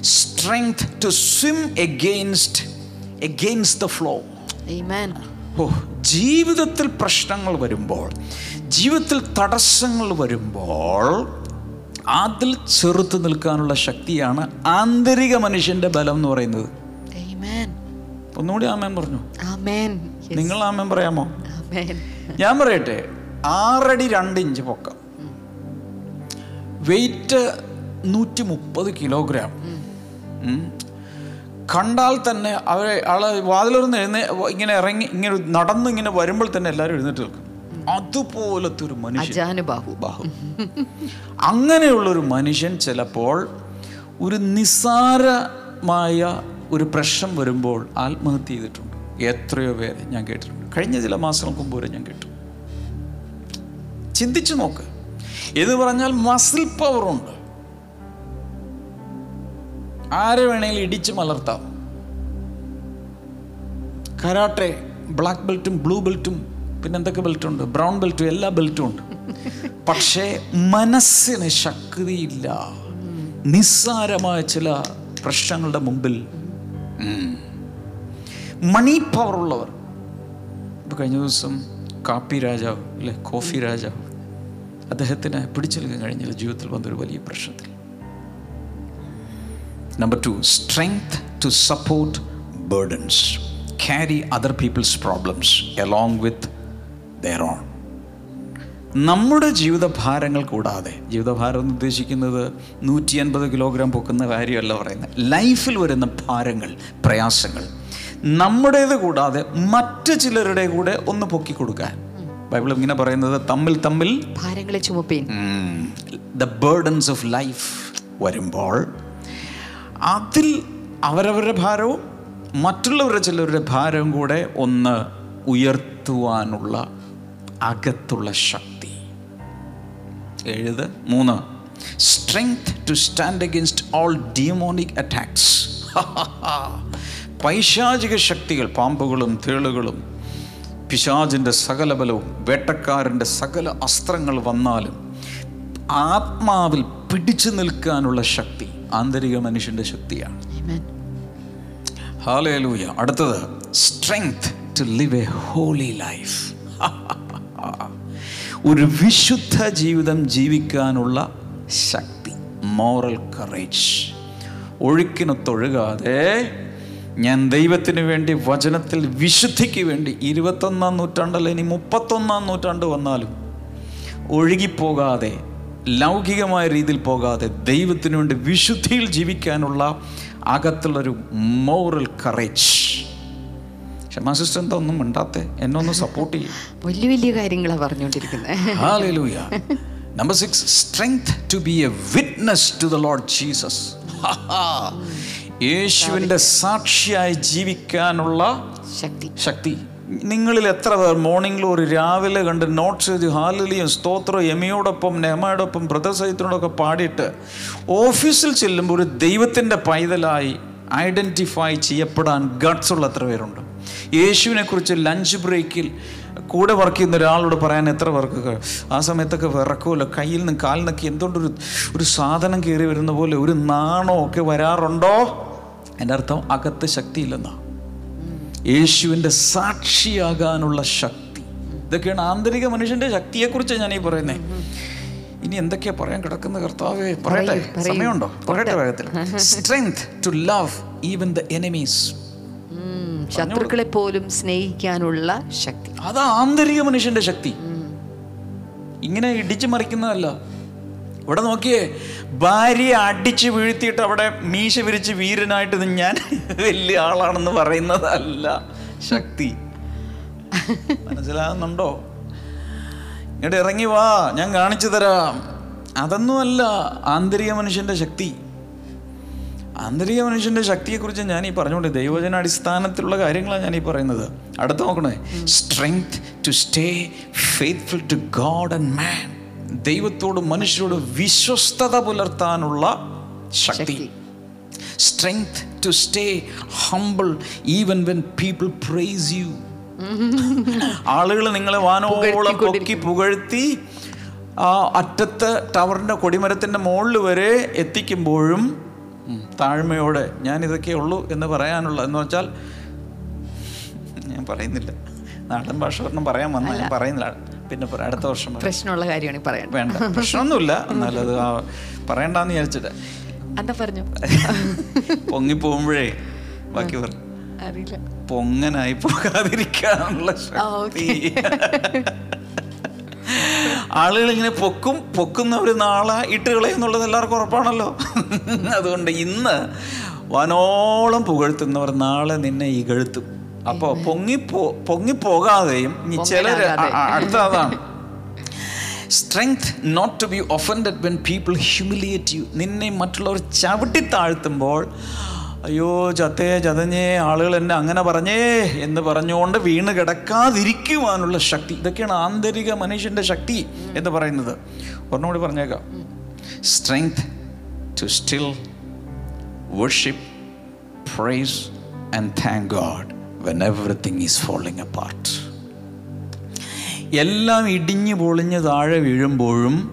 strength to swim against against the flow oh ജീവിതത്തിൽ പ്രശ്നങ്ങൾ വരുമ്പോൾ ജീവിതത്തിൽ തടസ്സങ്ങൾ വരുമ്പോൾ അതിൽ ചെറുത്ത് നിൽക്കാനുള്ള ശക്തിയാണ് ആന്തരിക മനുഷ്യന്റെ ബലം എന്ന് പറയുന്നത്. ഒന്നുകൂടി ആമേൻ പറഞ്ഞു. നിങ്ങൾ ആമേൻ പറയാമോ? ഞാൻ പറയട്ടെ ആറടി രണ്ട് ഇഞ്ച് പൊക്കം. വെയിറ്റ് നൂറ്റി മുപ്പത് കിലോഗ്രാം. കണ്ടാൽ തന്നെ അവരെ ആളെ വാതിലൊന്ന് എഴുന്നേ ഇങ്ങനെ ഇറങ്ങി ഇങ്ങനെ നടന്ന് ഇങ്ങനെ വരുമ്പോൾ തന്നെ എല്ലാവരും എഴുന്നേറ്റ് നിൽക്കും. അതുപോലത്തെ ഒരു മനുഷ്യൻ. അങ്ങനെയുള്ള ബാഹു. അങ്ങനെയുള്ളൊരു മനുഷ്യൻ ചിലപ്പോൾ ഒരു നിസ്സാരമായ ഒരു പ്രശ്നം വരുമ്പോൾ ആത്മഹത്യ ചെയ്തിട്ടുണ്ട്. എത്രയോ പേരെ ഞാൻ കേട്ടിട്ടുണ്ട്. കഴിഞ്ഞ ചില മാസങ്ങൾക്ക് മുമ്പ് വരെ ഞാൻ കേട്ടു. ചിന്തിച്ചു നോക്ക്. എന്ന് പറഞ്ഞാൽ മസിൽ പവറുണ്ട് ആരെ വേണമെങ്കിലും ഇടിച്ച് മലർത്താം. കരാട്ടെ ബ്ലാക്ക് ബെൽറ്റും ബ്ലൂ ബെൽറ്റും പിന്നെ എന്തൊക്കെ ബെൽറ്റും ഉണ്ട് ബ്രൗൺ ബെൽറ്റും എല്ലാ ബെൽറ്റും ഉണ്ട്. പക്ഷേ മനസ്സിന് ശക്തിയില്ല. നിസ്സാരമായ ചില പ്രശ്നങ്ങളുടെ മുമ്പിൽ. മണി പവർ ഉള്ളവർ. ഇപ്പൊ കഴിഞ്ഞ ദിവസം കാപ്പി രാജാവ് അല്ലെ? കോഫി രാജാവ് അദ്ദേഹത്തിന് പിടിച്ചെടുക്കാൻ കഴിഞ്ഞില്ല. ജീവിതത്തിൽ വന്നൊരു വലിയ പ്രശ്നത്തിൽ. Number two strength to support burdens carry other people's problems along with their own നമ്മുടെ ജീവിതഭാരങ്ങൾ കൂടാതെ ജീവിതഭാരം എന്ന് ഉദ്ദേശിക്കുന്നത് നൂറ്റി അൻപത് കിലോഗ്രാം പൊക്കുന്ന കാര്യമല്ല പറയുന്നത്. ലൈഫിൽ വരുന്ന ഭാരങ്ങൾ പ്രയാസങ്ങൾ നമ്മുടേത് കൂടാതെ മറ്റ് ചിലരുടെ കൂടെ ഒന്ന് പൊക്കി കൊടുക്കാൻ ബൈബിൾ ഇങ്ങനെ പറയുന്നത് തമ്മിൽ തമ്മിൽ ഭാരങ്ങളെ ചുമപ്പേൻ. ദ ബേർഡൻസ് ഓഫ് ലൈഫ് വരുമ്പോൾ അതിൽ അവരവരുടെ ഭാരവും മറ്റുള്ളവരുടെ ചിലരുടെ ഭാരവും കൂടെ ഒന്ന് ഉയർത്തുവാനുള്ള അകത്തുള്ള ശക്തി. എഴുത്. മൂന്ന്. Strength to stand against all demonic attacks പൈശാചിക ശക്തികൾ പാമ്പുകളും തേളുകളും പിശാചിന്റെ സകല ബലവും വേട്ടക്കാരന്റെ സകല അസ്ത്രങ്ങൾ വന്നാലും ആത്മാവിൽ പിടിച്ചു നിൽക്കാനുള്ള ശക്തി. ആന്തരിക മനുഷ്യന്റെ ശക്തിയാണ്. ഹാലൂയ അടുത്തത് strength to live a holy life ഒരു വിശുദ്ധ ജീവിതം ജീവിക്കാനുള്ള ശക്തി മോറൽ കറേജ് ഒഴുക്കിനൊത്തൊഴുകാതെ ഞാൻ ദൈവത്തിന് വേണ്ടി വചനത്തിൽ വിശുദ്ധിക്ക് വേണ്ടി ഇരുപത്തൊന്നാം നൂറ്റാണ്ടല്ല ഇനി മുപ്പത്തൊന്നാം നൂറ്റാണ്ട് വന്നാലും ഒഴുകിപ്പോകാതെ ലൗകികമായ രീതിയിൽ പോകാതെ ദൈവത്തിന് വേണ്ടി വിശുദ്ധിയിൽ ജീവിക്കാനുള്ള അകത്തുള്ളൊരു മോറൽ കറേജ് ക്ഷമാ സിസ്റ്റർ എന്താ ഒന്നും മിണ്ടാത്തെ? എന്നെ ഒന്ന് സപ്പോർട്ട് ചെയ്യും. വലിയ വലിയ കാര്യങ്ങളാണ് പറഞ്ഞുകൊണ്ടിരിക്കുന്നത് number six strength to be a witness to the Lord Jesus. യേശുവിന്റെ സാക്ഷിയായി ജീവിക്കാനുള്ള ശക്തി. ശക്തി. നിങ്ങളിൽ എത്ര പേർ മോർണിംഗിൽ ഒരു രാവിലെ കണ്ട് നോട്ട്സ് എഴുതി ഹാലലിയും സ്തോത്രം എമിയോടൊപ്പം നെഹമയോടൊപ്പം ബ്രദർസൈത്തിനോടൊക്കെ പാടിയിട്ട് ഓഫീസിൽ ചെല്ലുമ്പോൾ ഒരു ദൈവത്തിന്റെ പൈതലായി ഐഡന്റിഫൈ ചെയ്യപ്പെടാൻ ഗഡ്സ് ഉള്ള എത്ര പേരുണ്ട്? യേശുവിനെക്കുറിച്ച് ലഞ്ച് ബ്രേക്കിൽ കൂടെ വർക്ക് ചെയ്യുന്ന ഒരാളോട് പറയാൻ എത്ര പേർക്ക് ആ സമയത്തൊക്കെ വിറക്കുമല്ലോ കയ്യിൽ നിന്ന് കാലിൽ നിന്നൊക്കെ എന്തുകൊണ്ടൊരു ഒരു സാധനം കയറി വരുന്ന പോലെ ഒരു നാണോ ഒക്കെ വരാറുണ്ടോ? എന്റെ അർത്ഥം അകത്ത് ശക്തിയില്ലെന്നാ. യേശുവിന്റെ സാക്ഷിയാകാനുള്ള ശക്തി. ഇതൊക്കെയാണ് ആന്തരിക മനുഷ്യന്റെ ശക്തിയെക്കുറിച്ച് ഞാൻ ഈ പറയുന്നത് ഇനി എന്തൊക്കെയാ പറയാൻ കിടക്കുന്ന കർത്താവേ? പറയട്ടെ. പറയൂ, പറയൂ. സമയമുണ്ടോ? പറയട്ടെ വേഗത്തിൽ. Strength to love even the enemies ശത്രുക്കളെ പോലും സ്നേഹിക്കാനുള്ള ശക്തി. അത് ആന്തരിക മനുഷ്യന്റെ ശക്തി. ഇങ്ങനെ ഇടിച്ചു മറിക്കുന്നതല്ല. ഇവിടെ നോക്കിയേ ഭാര്യ അടിച്ച് വീഴ്ത്തിയിട്ട് അവിടെ മീശ വിരിച്ച് വീരനായിട്ട് ഞാൻ വലിയ ആളാണെന്ന് പറയുന്നതല്ല ശക്തി. മനസ്സിലാകുന്നുണ്ടോ? ഇങ്ങോട്ട് ഇറങ്ങി വാ ഞാൻ കാണിച്ചു തരാം. അതൊന്നുമല്ല ആന്തരിക മനുഷ്യന്റെ ശക്തി. ആന്തരിക മനുഷ്യന്റെ ശക്തിയെക്കുറിച്ച് ഞാൻ ഈ പറഞ്ഞുകൊണ്ട് ദൈവജന അടിസ്ഥാനത്തിലുള്ള കാര്യങ്ങളാണ് ഞാൻ ഈ പറയുന്നത്. അടുത്ത് നോക്കണേ. Strength to stay faithful to God and man ദൈവത്തോട് മനുഷ്യരോട് വിശ്വസ്തത പുലർത്താനുള്ള ശക്തി. Strength to stay humble even when people praise you ആളുകൾ നിങ്ങളെ വാനോളം പൊക്കി പുകഴ്ത്തി ആ അറ്റത്ത് ടവറിന്റെ കൊടിമരത്തിന്റെ മുകളിൽ വരെ എത്തിക്കുമ്പോഴും താഴ്മയോടെ ഞാൻ ഇതൊക്കെ ഉള്ളൂ എന്ന് പറയാനുള്ള എന്ന് വെച്ചാൽ ഞാൻ പറയുന്നില്ല. നാടൻ ഭാഷ ഒരെണ്ണം പറയാൻ വന്നാൽ ഞാൻ പറയുന്നില്ല. പിന്നെ. അടുത്ത വർഷം. പ്രശ്നമുള്ള കാര്യമാണ് പറയാൻ പറയേണ്ടത്. വേണ്ട. പ്രശ്നമൊന്നുമില്ല. എന്നാലത് പറയണ്ടെന്ന് വിചാരിച്ചിട്ട്. എന്താ പറഞ്ഞു. പൊങ്ങി പോകുമ്പോഴേ ബാക്കി പറഞ്ഞു അറിയില്ല. പൊങ്ങനായി പോകാതിരിക്കാനുള്ള ശക്തി. ആളുകൾ ഇങ്ങനെ പൊക്കും പൊക്കുന്നവർ നാളെ ഇട്ട് കളയുന്നുള്ളത് എല്ലാവർക്കും ഉറപ്പാണല്ലോ. അതുകൊണ്ട് ഇന്ന് വനോളം പുകഴ്ത്തുന്നവർ നാളെ നിന്നെ ഇകഴ്ത്തും. അപ്പോൾ പൊങ്ങിപ്പോ പൊങ്ങിപ്പോകാതെയും ഇനി ചിലർ അടുത്ത അതാണ് strength not to be offended when people humiliate you നിന്നെ മറ്റുള്ളവർ ചവിട്ടി താഴ്ത്തുമ്പോൾ അയ്യോ ചത്തേ ചതഞ്ഞേ ആളുകൾ എന്നെ അങ്ങനെ പറഞ്ഞേ എന്ന് പറഞ്ഞുകൊണ്ട് വീണ് കിടക്കാതിരിക്കുവാനുള്ള ശക്തി. ഇതൊക്കെയാണ് ആന്തരിക മനുഷ്യന്റെ ശക്തി എന്ന് പറയുന്നത്. ഒന്നുകൂടി കൂടി പറഞ്ഞേക്കാം. Strength to still worship praise and thank God when everything is falling apart എല്ലാം ഇടിഞ്ഞു പൊളിഞ്ഞ് താഴെ വീഴുമ്പോഴും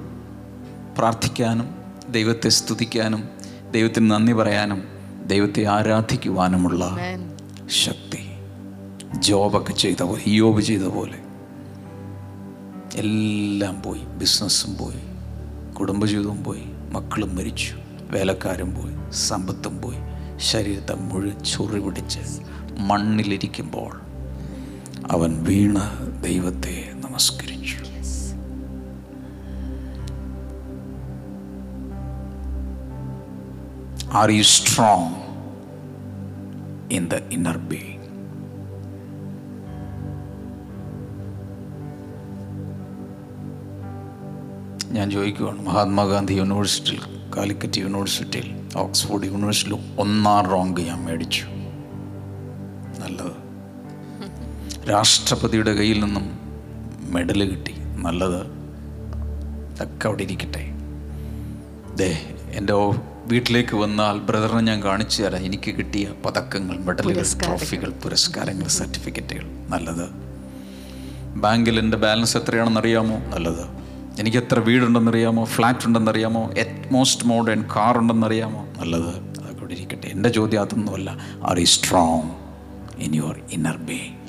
പ്രാർത്ഥിക്കാനും ദൈവത്തെ സ്തുതിക്കാനും ദൈവത്തിന് നന്ദി പറയാനും ദൈവത്തെ ആരാധിക്കുവാനുമുള്ള ശക്തി. ജോബൊക്കെ ചെയ്ത പോലെ യോബ് ചെയ്ത പോലെ. എല്ലാം പോയി. ബിസിനസ്സും പോയി. കുടുംബജീവിതവും പോയി. മക്കളും മരിച്ചു. വേലക്കാരും പോയി. സമ്പത്തും പോയി. ശരീരത്തെ മുഴുവൻ ചൊറി പിടിച്ച് മണ്ണിലിരിക്കുമ്പോൾ അവൻ വീണ ദൈവത്തെ നമസ്കരിച്ചു. Are you strong in the inner being ഞാൻ ചോദിക്കുകയാണ് മഹാത്മാഗാന്ധി യൂണിവേഴ്സിറ്റിയിൽ കാലിക്കറ്റ് യൂണിവേഴ്സിറ്റിയിൽ ഓക്സ്ഫോർഡ് യൂണിവേഴ്സിറ്റിയിൽ ഒന്നാം ഞാൻ മേടിച്ചു. രാഷ്ട്രപതിയുടെ കയ്യിൽ നിന്നും മെഡൽ കിട്ടി. നല്ലത് ഇതൊക്കെ അവിടെ ഇരിക്കട്ടെ. ദേ എന്റെ വീട്ടിലേക്ക് വന്നാൽ ബ്രദറിനെ ഞാൻ കാണിച്ചു തരാം. എനിക്ക് കിട്ടിയ പതക്കങ്ങൾ മെഡലുകൾ ട്രോഫികൾ പുരസ്കാരങ്ങൾ സർട്ടിഫിക്കറ്റുകൾ. നല്ലത്. ബാങ്കിൽ എന്റെ ബാലൻസ് എത്രയാണെന്നറിയാമോ? നല്ലത്. എനിക്ക് എത്ര വീടുണ്ടെന്നറിയാമോ? ഫ്ലാറ്റ് ഉണ്ടെന്നറിയാമോ? അറ്റ്മോസ്റ്റ് മോഡേൺ കാർ ഉണ്ടെന്നറിയാമോ? നല്ലത്. അതൊക്കെ ഇരിക്കട്ടെ. എന്റെ ചോദ്യം അതൊന്നുമല്ല. Are you strong in your inner being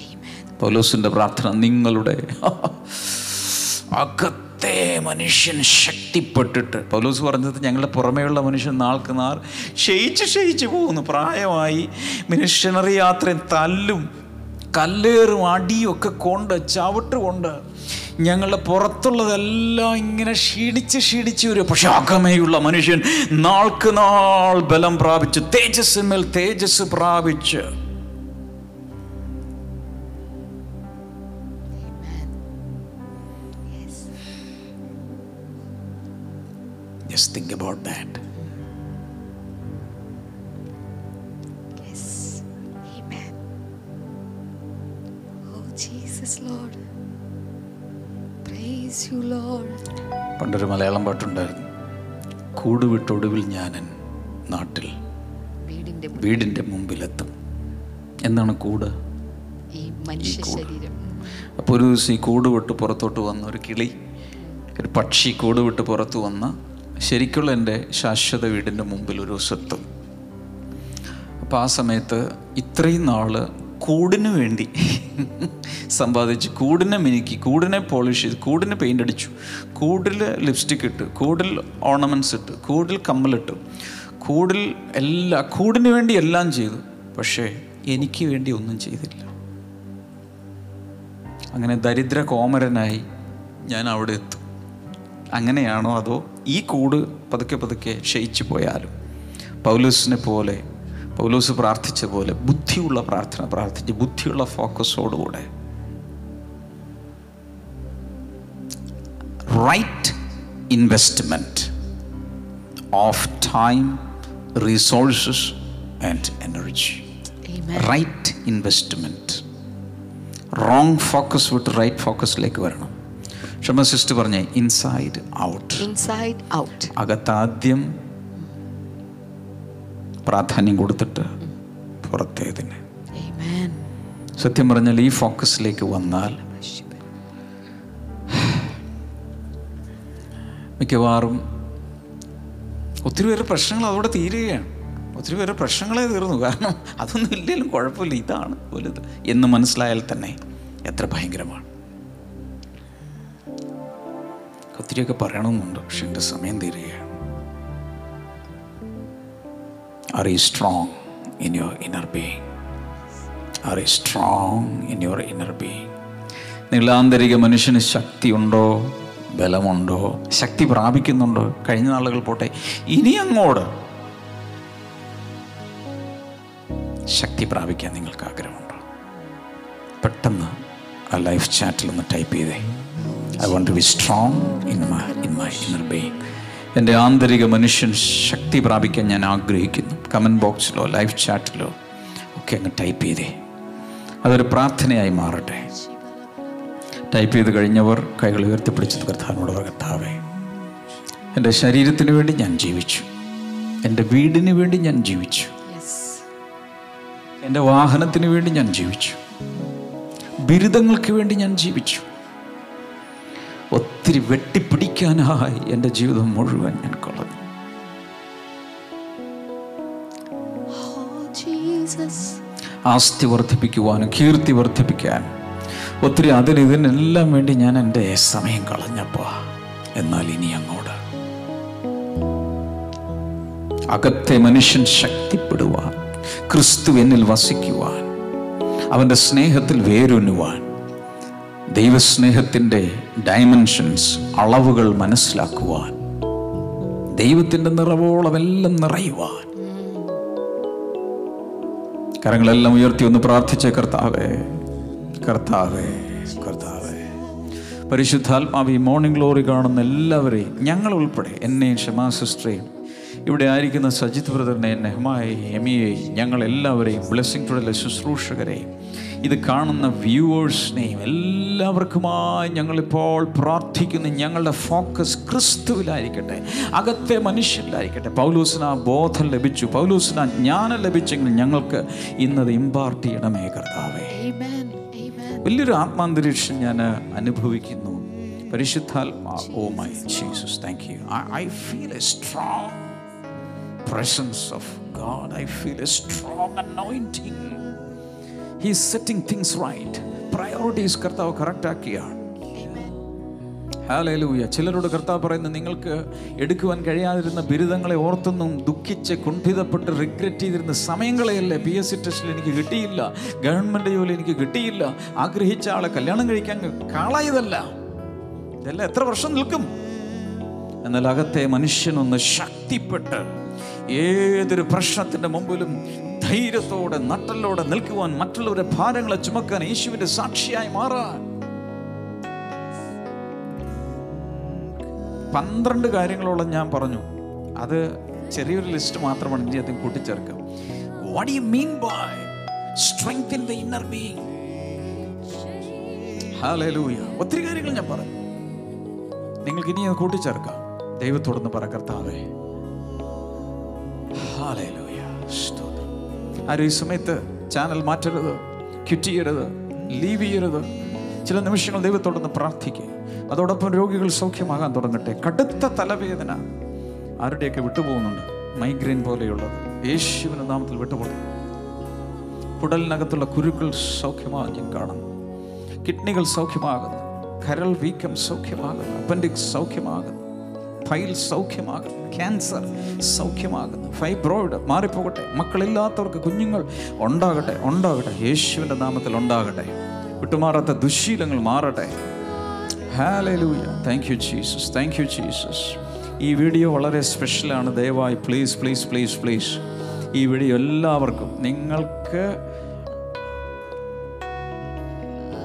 പൗലോസിന്റെ പ്രാർത്ഥന നിങ്ങളുടെ അകത്തെ മനുഷ്യൻ ശക്തിപ്പെട്ടിട്ട്. പൗലോസ് പറഞ്ഞത് ഞങ്ങളുടെ പുറമേയുള്ള മനുഷ്യൻ നാൾക്ക് നാൾ ക്ഷയിച്ച് ക്ഷയിച്ച് പോകുന്നു. പ്രായമായി മിഷനറി യാത്രയും തല്ലും കല്ലേറും അടിയൊക്കെ ഒക്കെ കൊണ്ട് ചവിട്ട് കൊണ്ട് ഞങ്ങളുടെ പുറത്തുള്ളതെല്ലാം ഇങ്ങനെ ക്ഷീണിച്ച് ക്ഷീണിച്ച് വരും. പക്ഷെ അകമേയുള്ള മനുഷ്യൻ നാൾക്ക് നാൾ ബലം പ്രാപിച്ച് തേജസ്സിന്മേൽ തേജസ് പ്രാപിച്ച് Just think about that. Yes. Amen. Oh, Jesus, Lord. Praise you, Lord. പണ്ടൊരു മലയാളം പാട്ടുണ്ടായിരുന്നു കൂടുവിട്ടൊടുവിൽ ഞാനൻ നാട്ടിൽ വീടിന്റെ മുമ്പിലെത്തും എന്താണ് കൂട് ഈ മനുഷ്യ ശരീരം അപ്പോൾ ഒരു ദിവസം ഈ കൂട് വിട്ട് പുറത്തോട്ട് വന്ന ഒരു കിളി ഒരു പക്ഷി കൂട് വിട്ട് പുറത്ത് വന്ന് ശരിക്കുള്ള എന്റെ ശാശ്വത വീടിന്റെ മുമ്പിൽ ഒരു സ്വത്തും. അപ്പോൾ ആ സമയത്ത് ഇത്രയും നാൾ കൂടിന് വേണ്ടി സമ്പാദിച്ച് കൂടിനെ മിനുക്കി കൂടിനെ പോളിഷ് ചെയ്ത് കൂടിന് പെയിന്റ് അടിച്ചു കൂടിൽ ലിപ്സ്റ്റിക് ഇട്ട് കൂടിൽ ഓർണമെന്റ്സ് ഇട്ട് കൂടിൽ കമ്മലിട്ടു കൂടിൽ എല്ലാ കൂടിന് വേണ്ടി എല്ലാം ചെയ്തു. പക്ഷേ എനിക്ക് വേണ്ടി ഒന്നും ചെയ്തില്ല. അങ്ങനെ ദരിദ്ര കോമരനായി ഞാൻ അവിടെ എത്തും. അങ്ങനെയാണോ അതോ ഈ കൂട് പതുക്കെ പതുക്കെ ക്ഷയിച്ചു പോയാലും? പൗലൂസിനെ പോലെ പൗലൂസ് പ്രാർത്ഥിച്ച പോലെ ബുദ്ധിയുള്ള പ്രാർത്ഥന പ്രാർത്ഥിച്ച് ബുദ്ധിയുള്ള ഫോക്കസോടുകൂടെ right investment of time resources and energy. Right investment wrong focus വിട്ട് റൈറ്റ് ഫോക്കസിലേക്ക് വരണം. ക്ഷമ സിസ്റ്റർ പറഞ്ഞേ ഇൻസൈഡ് ഔട്ട് ഇൻസൈഡ് ഔട്ട് അകത്താദ്യം പ്രാധാന്യം കൊടുത്തിട്ട് പുറത്തേതിന് Amen. സത്യം പറഞ്ഞാൽ ഈ ഫോക്കസിലേക്ക് വന്നാൽ മിക്കവാറും ഒത്തിരി പേര് പ്രശ്നങ്ങൾ അതോടെ തീരുകയാണ്. ഒത്തിരി പേര് പ്രശ്നങ്ങളെ തീർന്നു. കാരണം അതൊന്നും ഇല്ലെങ്കിലും കുഴപ്പമില്ല. ഇതാണ് വലുത്. എന്ന് മനസ്സിലായാൽ തന്നെ എത്ര ഭയങ്കരമാണ്. ഒത്തിരിയൊക്കെ പറയണമെന്നുണ്ട് പക്ഷെ എന്റെ സമയം തീരുകയാണ്. Are you strong in your inner being are you strong in your inner being നിങ്ങളുടെ ആന്തരിക മനുഷ്യന് ശക്തിയുണ്ടോ? ബലമുണ്ടോ? ശക്തി പ്രാപിക്കുന്നുണ്ടോ? കഴിഞ്ഞ നാളുകൾ പോട്ടെ. ഇനി അങ്ങോട്ട് ശക്തി പ്രാപിക്കാൻ നിങ്ങൾക്ക് ആഗ്രഹമുണ്ടോ പെട്ടെന്ന് ആ ലൈഫ് ചാറ്റിലൊന്ന് ടൈപ്പ് ചെയ്തേ. I want to be strong in my in my inner being എന്റെ ആന്തരിക മനുഷ്യൻ ശക്തി പ്രാപിക്കാൻ ഞാൻ ആഗ്രഹിക്കുന്നു. കമന്റ് ബോക്സിലോ ലൈവ് ചാറ്റിലോ ഒക്കെ അങ്ങ് ടൈപ്പ് ചെയ്തേ. അതൊരു പ്രാർത്ഥനയായി മാറട്ടെ. ടൈപ്പ് ചെയ്ത് കഴിഞ്ഞവർ കൈകൾ ഉയർത്തിപ്പിടിച്ചത് കർത്താവിനോട് കർത്താവേ എന്റെ ശരീരത്തിന് വേണ്ടി ഞാൻ ജീവിച്ചു. എന്റെ വീടിന് വേണ്ടി ഞാൻ ജീവിച്ചു. യെസ് എന്റെ വാഹനത്തിന് വേണ്ടി ഞാൻ ജീവിച്ചു. ബിരുദങ്ങൾക്ക് വേണ്ടി ഞാൻ ജീവിച്ചു. ഒത്തിരി വെട്ടിപ്പിടിക്കാനായി എന്റെ ജീവിതം മുഴുവൻ ഞാൻ ജീസസ് ആസ്തി വർദ്ധിപ്പിക്കുവാനും കീർത്തി വർദ്ധിപ്പിക്കാനും ഒത്തിരി അതിന് ഇതിനെല്ലാം വേണ്ടി ഞാൻ എന്റെ സമയം കളഞ്ഞപ്പോ എന്നാൽ ഇനി അങ്ങോട്ട്. അകത്തെ മനുഷ്യൻ ശക്തിപ്പെടുവാൻ ക്രിസ്തു എന്നിൽ വസിക്കുവാൻ അവന്റെ സ്നേഹത്തിൽ വേരൂന്നുവാൻ ദൈവസ്നേഹത്തിന്റെ ഡയമെൻഷൻസ് അളവുകൾ മനസ്സിലാക്കുവാൻ ദൈവത്തിന്റെ നിറവോളം എല്ലാം നിറയുവാൻ. കരങ്ങളെല്ലാം ഉയർത്തി ഒന്ന് പ്രാർത്ഥിച്ച കർത്താവേ കർത്താവേ കർത്താവേ. പരിശുദ്ധാത്മാവ് ഈ മോർണിംഗ് ഗ്ലോറി കാണുന്ന എല്ലാവരെയും ഞങ്ങൾ ഉൾപ്പെടെ എന്നെയും ഷമാ സിസ്റ്ററേയും ഇവിടെ ആയിരിക്കുന്ന സജിത് ബ്രദറിനെ നെഹ്മായെയും എമിയെയും ഞങ്ങൾ എല്ലാവരെയും ബ്ലെസ്സിങ് ടുഡലെ ശുശ്രൂഷകരെയും ഇത് കാണുന്ന വ്യൂവേഴ്സിനെയും എല്ലാവർക്കുമായി ഞങ്ങളിപ്പോൾ പ്രാർത്ഥിക്കുന്നു. ഞങ്ങളുടെ ഫോക്കസ് ക്രിസ്തുവിലായിരിക്കട്ടെ അകത്തെ മനുഷ്യരിലായിരിക്കട്ടെ. പൗലൂസിന് ആ ബോധം ലഭിച്ചു. പൗലൂസിന് ആ ജ്ഞാനം ലഭിച്ചെങ്കിൽ ഞങ്ങൾക്ക് ഇന്നത് ഇമ്പാർട്ട് ചെയ്യണമേ കർത്താവേ. വലിയൊരു ആത്മാന്തരീക്ഷം ഞാൻ അനുഭവിക്കുന്നു. പരിശുദ്ധാത്മാ ഓ my Jesus thank you I feel a strong presence of God. I feel a strong anointing. He's setting things right priorities കർത്താവ് കറക്റ്റ് ആക്കിയാണ്. ഹാലൂയ ചിലരോട് കർത്താവ് പറയുന്നത് നിങ്ങൾക്ക് എടുക്കുവാൻ കഴിയാതിരുന്ന ബിരുദങ്ങളെ ഓർത്തൊന്നും ദുഃഖിച്ച് കുണ്ഠിതപ്പെട്ട് റിഗ്രറ്റ് ചെയ്തിരുന്ന സമയങ്ങളെയല്ലേ പി എസ് സി ടെസ്റ്റിൽ എനിക്ക് കിട്ടിയില്ല? ഗവൺമെന്റ് ജോലി എനിക്ക് കിട്ടിയില്ല. ആഗ്രഹിച്ച ആളെ കല്യാണം കഴിക്കാൻ കാളായതല്ല. ഇതെല്ലാം എത്ര വർഷം നിൽക്കും? എന്നാൽ അകത്തെ മനുഷ്യനൊന്ന് ശക്തിപ്പെട്ട് ഏതൊരു പ്രശ്നത്തിന്റെ മുമ്പിലും ധൈര്യത്തോടെ നട്ടലോടെ നിൽക്കുവാൻ മറ്റുള്ളവരുടെ ഭാരങ്ങളെ ചുമക്കാൻ യേശുവിന്റെ സാക്ഷിയായി മാറാൻ. പന്ത്രണ്ട് കാര്യങ്ങളോളം ഞാൻ പറഞ്ഞു. അത് ചെറിയൊരു ലിസ്റ്റ് മാത്രമാണ് ഇനി അതും കൂട്ടിച്ചേർക്കാം. What you mean by strength in the inner being hallelujah ഒത്തിരി കാര്യങ്ങൾ ഞാൻ പറഞ്ഞു. നിങ്ങൾക്ക് ഇനി അത് കൂട്ടിച്ചേർക്കാം. ദൈവത്തോടൊന്ന് പറ കർത്താവേ. ഹാലൂയ സ്തോത്രം. ആരും ഈ സമയത്ത് ചാനൽ മാറ്റരുത് ക്വിറ്റ് ചെയ്യരുത് ലീവ് ചെയ്യരുത്. ചില നിമിഷങ്ങൾ ദൈവത്തോടൊന്ന് പ്രാർത്ഥിക്കുക അതോടൊപ്പം രോഗികൾ സൗഖ്യമാകാൻ തുടങ്ങട്ടെ. കടുത്ത തലവേദന ആരുടെയൊക്കെ വിട്ടുപോകുന്നുണ്ട്? മൈഗ്രെയിൻ പോലെയുള്ളത്. യേശുവിന്റെ നാമത്തിൽ വിട്ടുപോകും. കുടലിനകത്തുള്ള കുരുക്കൾ സൗഖ്യമാകാൻ ഞാൻ കാണുന്നു കിഡ്നികൾ സൗഖ്യമാകുന്നു കരൾ വീക്കം സൗഖ്യമാകുന്നു അപ്പൻഡിക്സ് സൗഖ്യമാകുന്നു ഫൈൽ സൗഖ്യമാകും. ക്യാൻസർ സൗഖ്യമാകുന്നു. ഫൈബ്രോയിഡ് മാറിപ്പോകട്ടെ. മക്കളില്ലാത്തവർക്ക് കുഞ്ഞുങ്ങൾ ഉണ്ടാകട്ടെ ഉണ്ടാകട്ടെ. യേശുവിന്റെ നാമത്തിൽ ഉണ്ടാകട്ടെ. വിട്ടുമാറാത്ത ദുശീലങ്ങൾ മാറട്ടെ. Hallelujah thank you Jesus thank you Jesus ഈ വീഡിയോ വളരെ സ്പെഷ്യലാണ് ദയവായി പ്ലീസ് പ്ലീസ് പ്ലീസ് പ്ലീസ് ഈ വീഡിയോ എല്ലാവർക്കും നിങ്ങൾക്ക്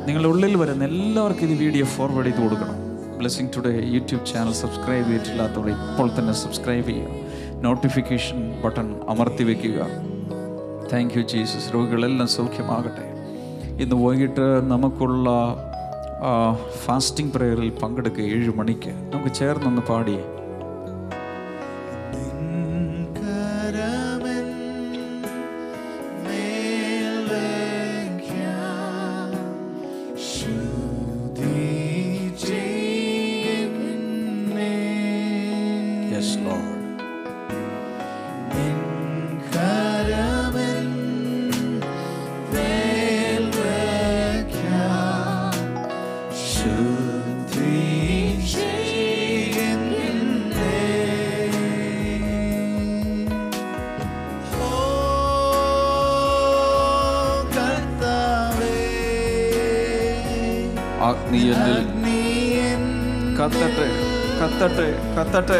നിങ്ങളുടെ ഉള്ളിൽ വരുന്ന എല്ലാവർക്കും ഇത് വീഡിയോ ഫോർവേഡ് ചെയ്ത് കൊടുക്കണം. Blessing today YouTube channel subscribe ചെയ്തിട്ടില്ലാത്തവർ ഇപ്പോൾ തന്നെ സബ്സ്ക്രൈബ് ചെയ്യുക. നോട്ടിഫിക്കേഷൻ ബട്ടൺ അമർത്തി വയ്ക്കുക താങ്ക് യു ജീസസ് രോഗികളെല്ലാം സൗഖ്യമാകട്ടെ. ഇന്ന് വൈകിട്ട് നമുക്കുള്ള ഫാസ്റ്റിംഗ് പ്രേയറിൽ പങ്കെടുക്കുക ഏഴ് മണിക്ക്. നമുക്ക് ചേർന്നൊന്ന് പാടിയേ കത്തട്ടെ കത്തട്ടെ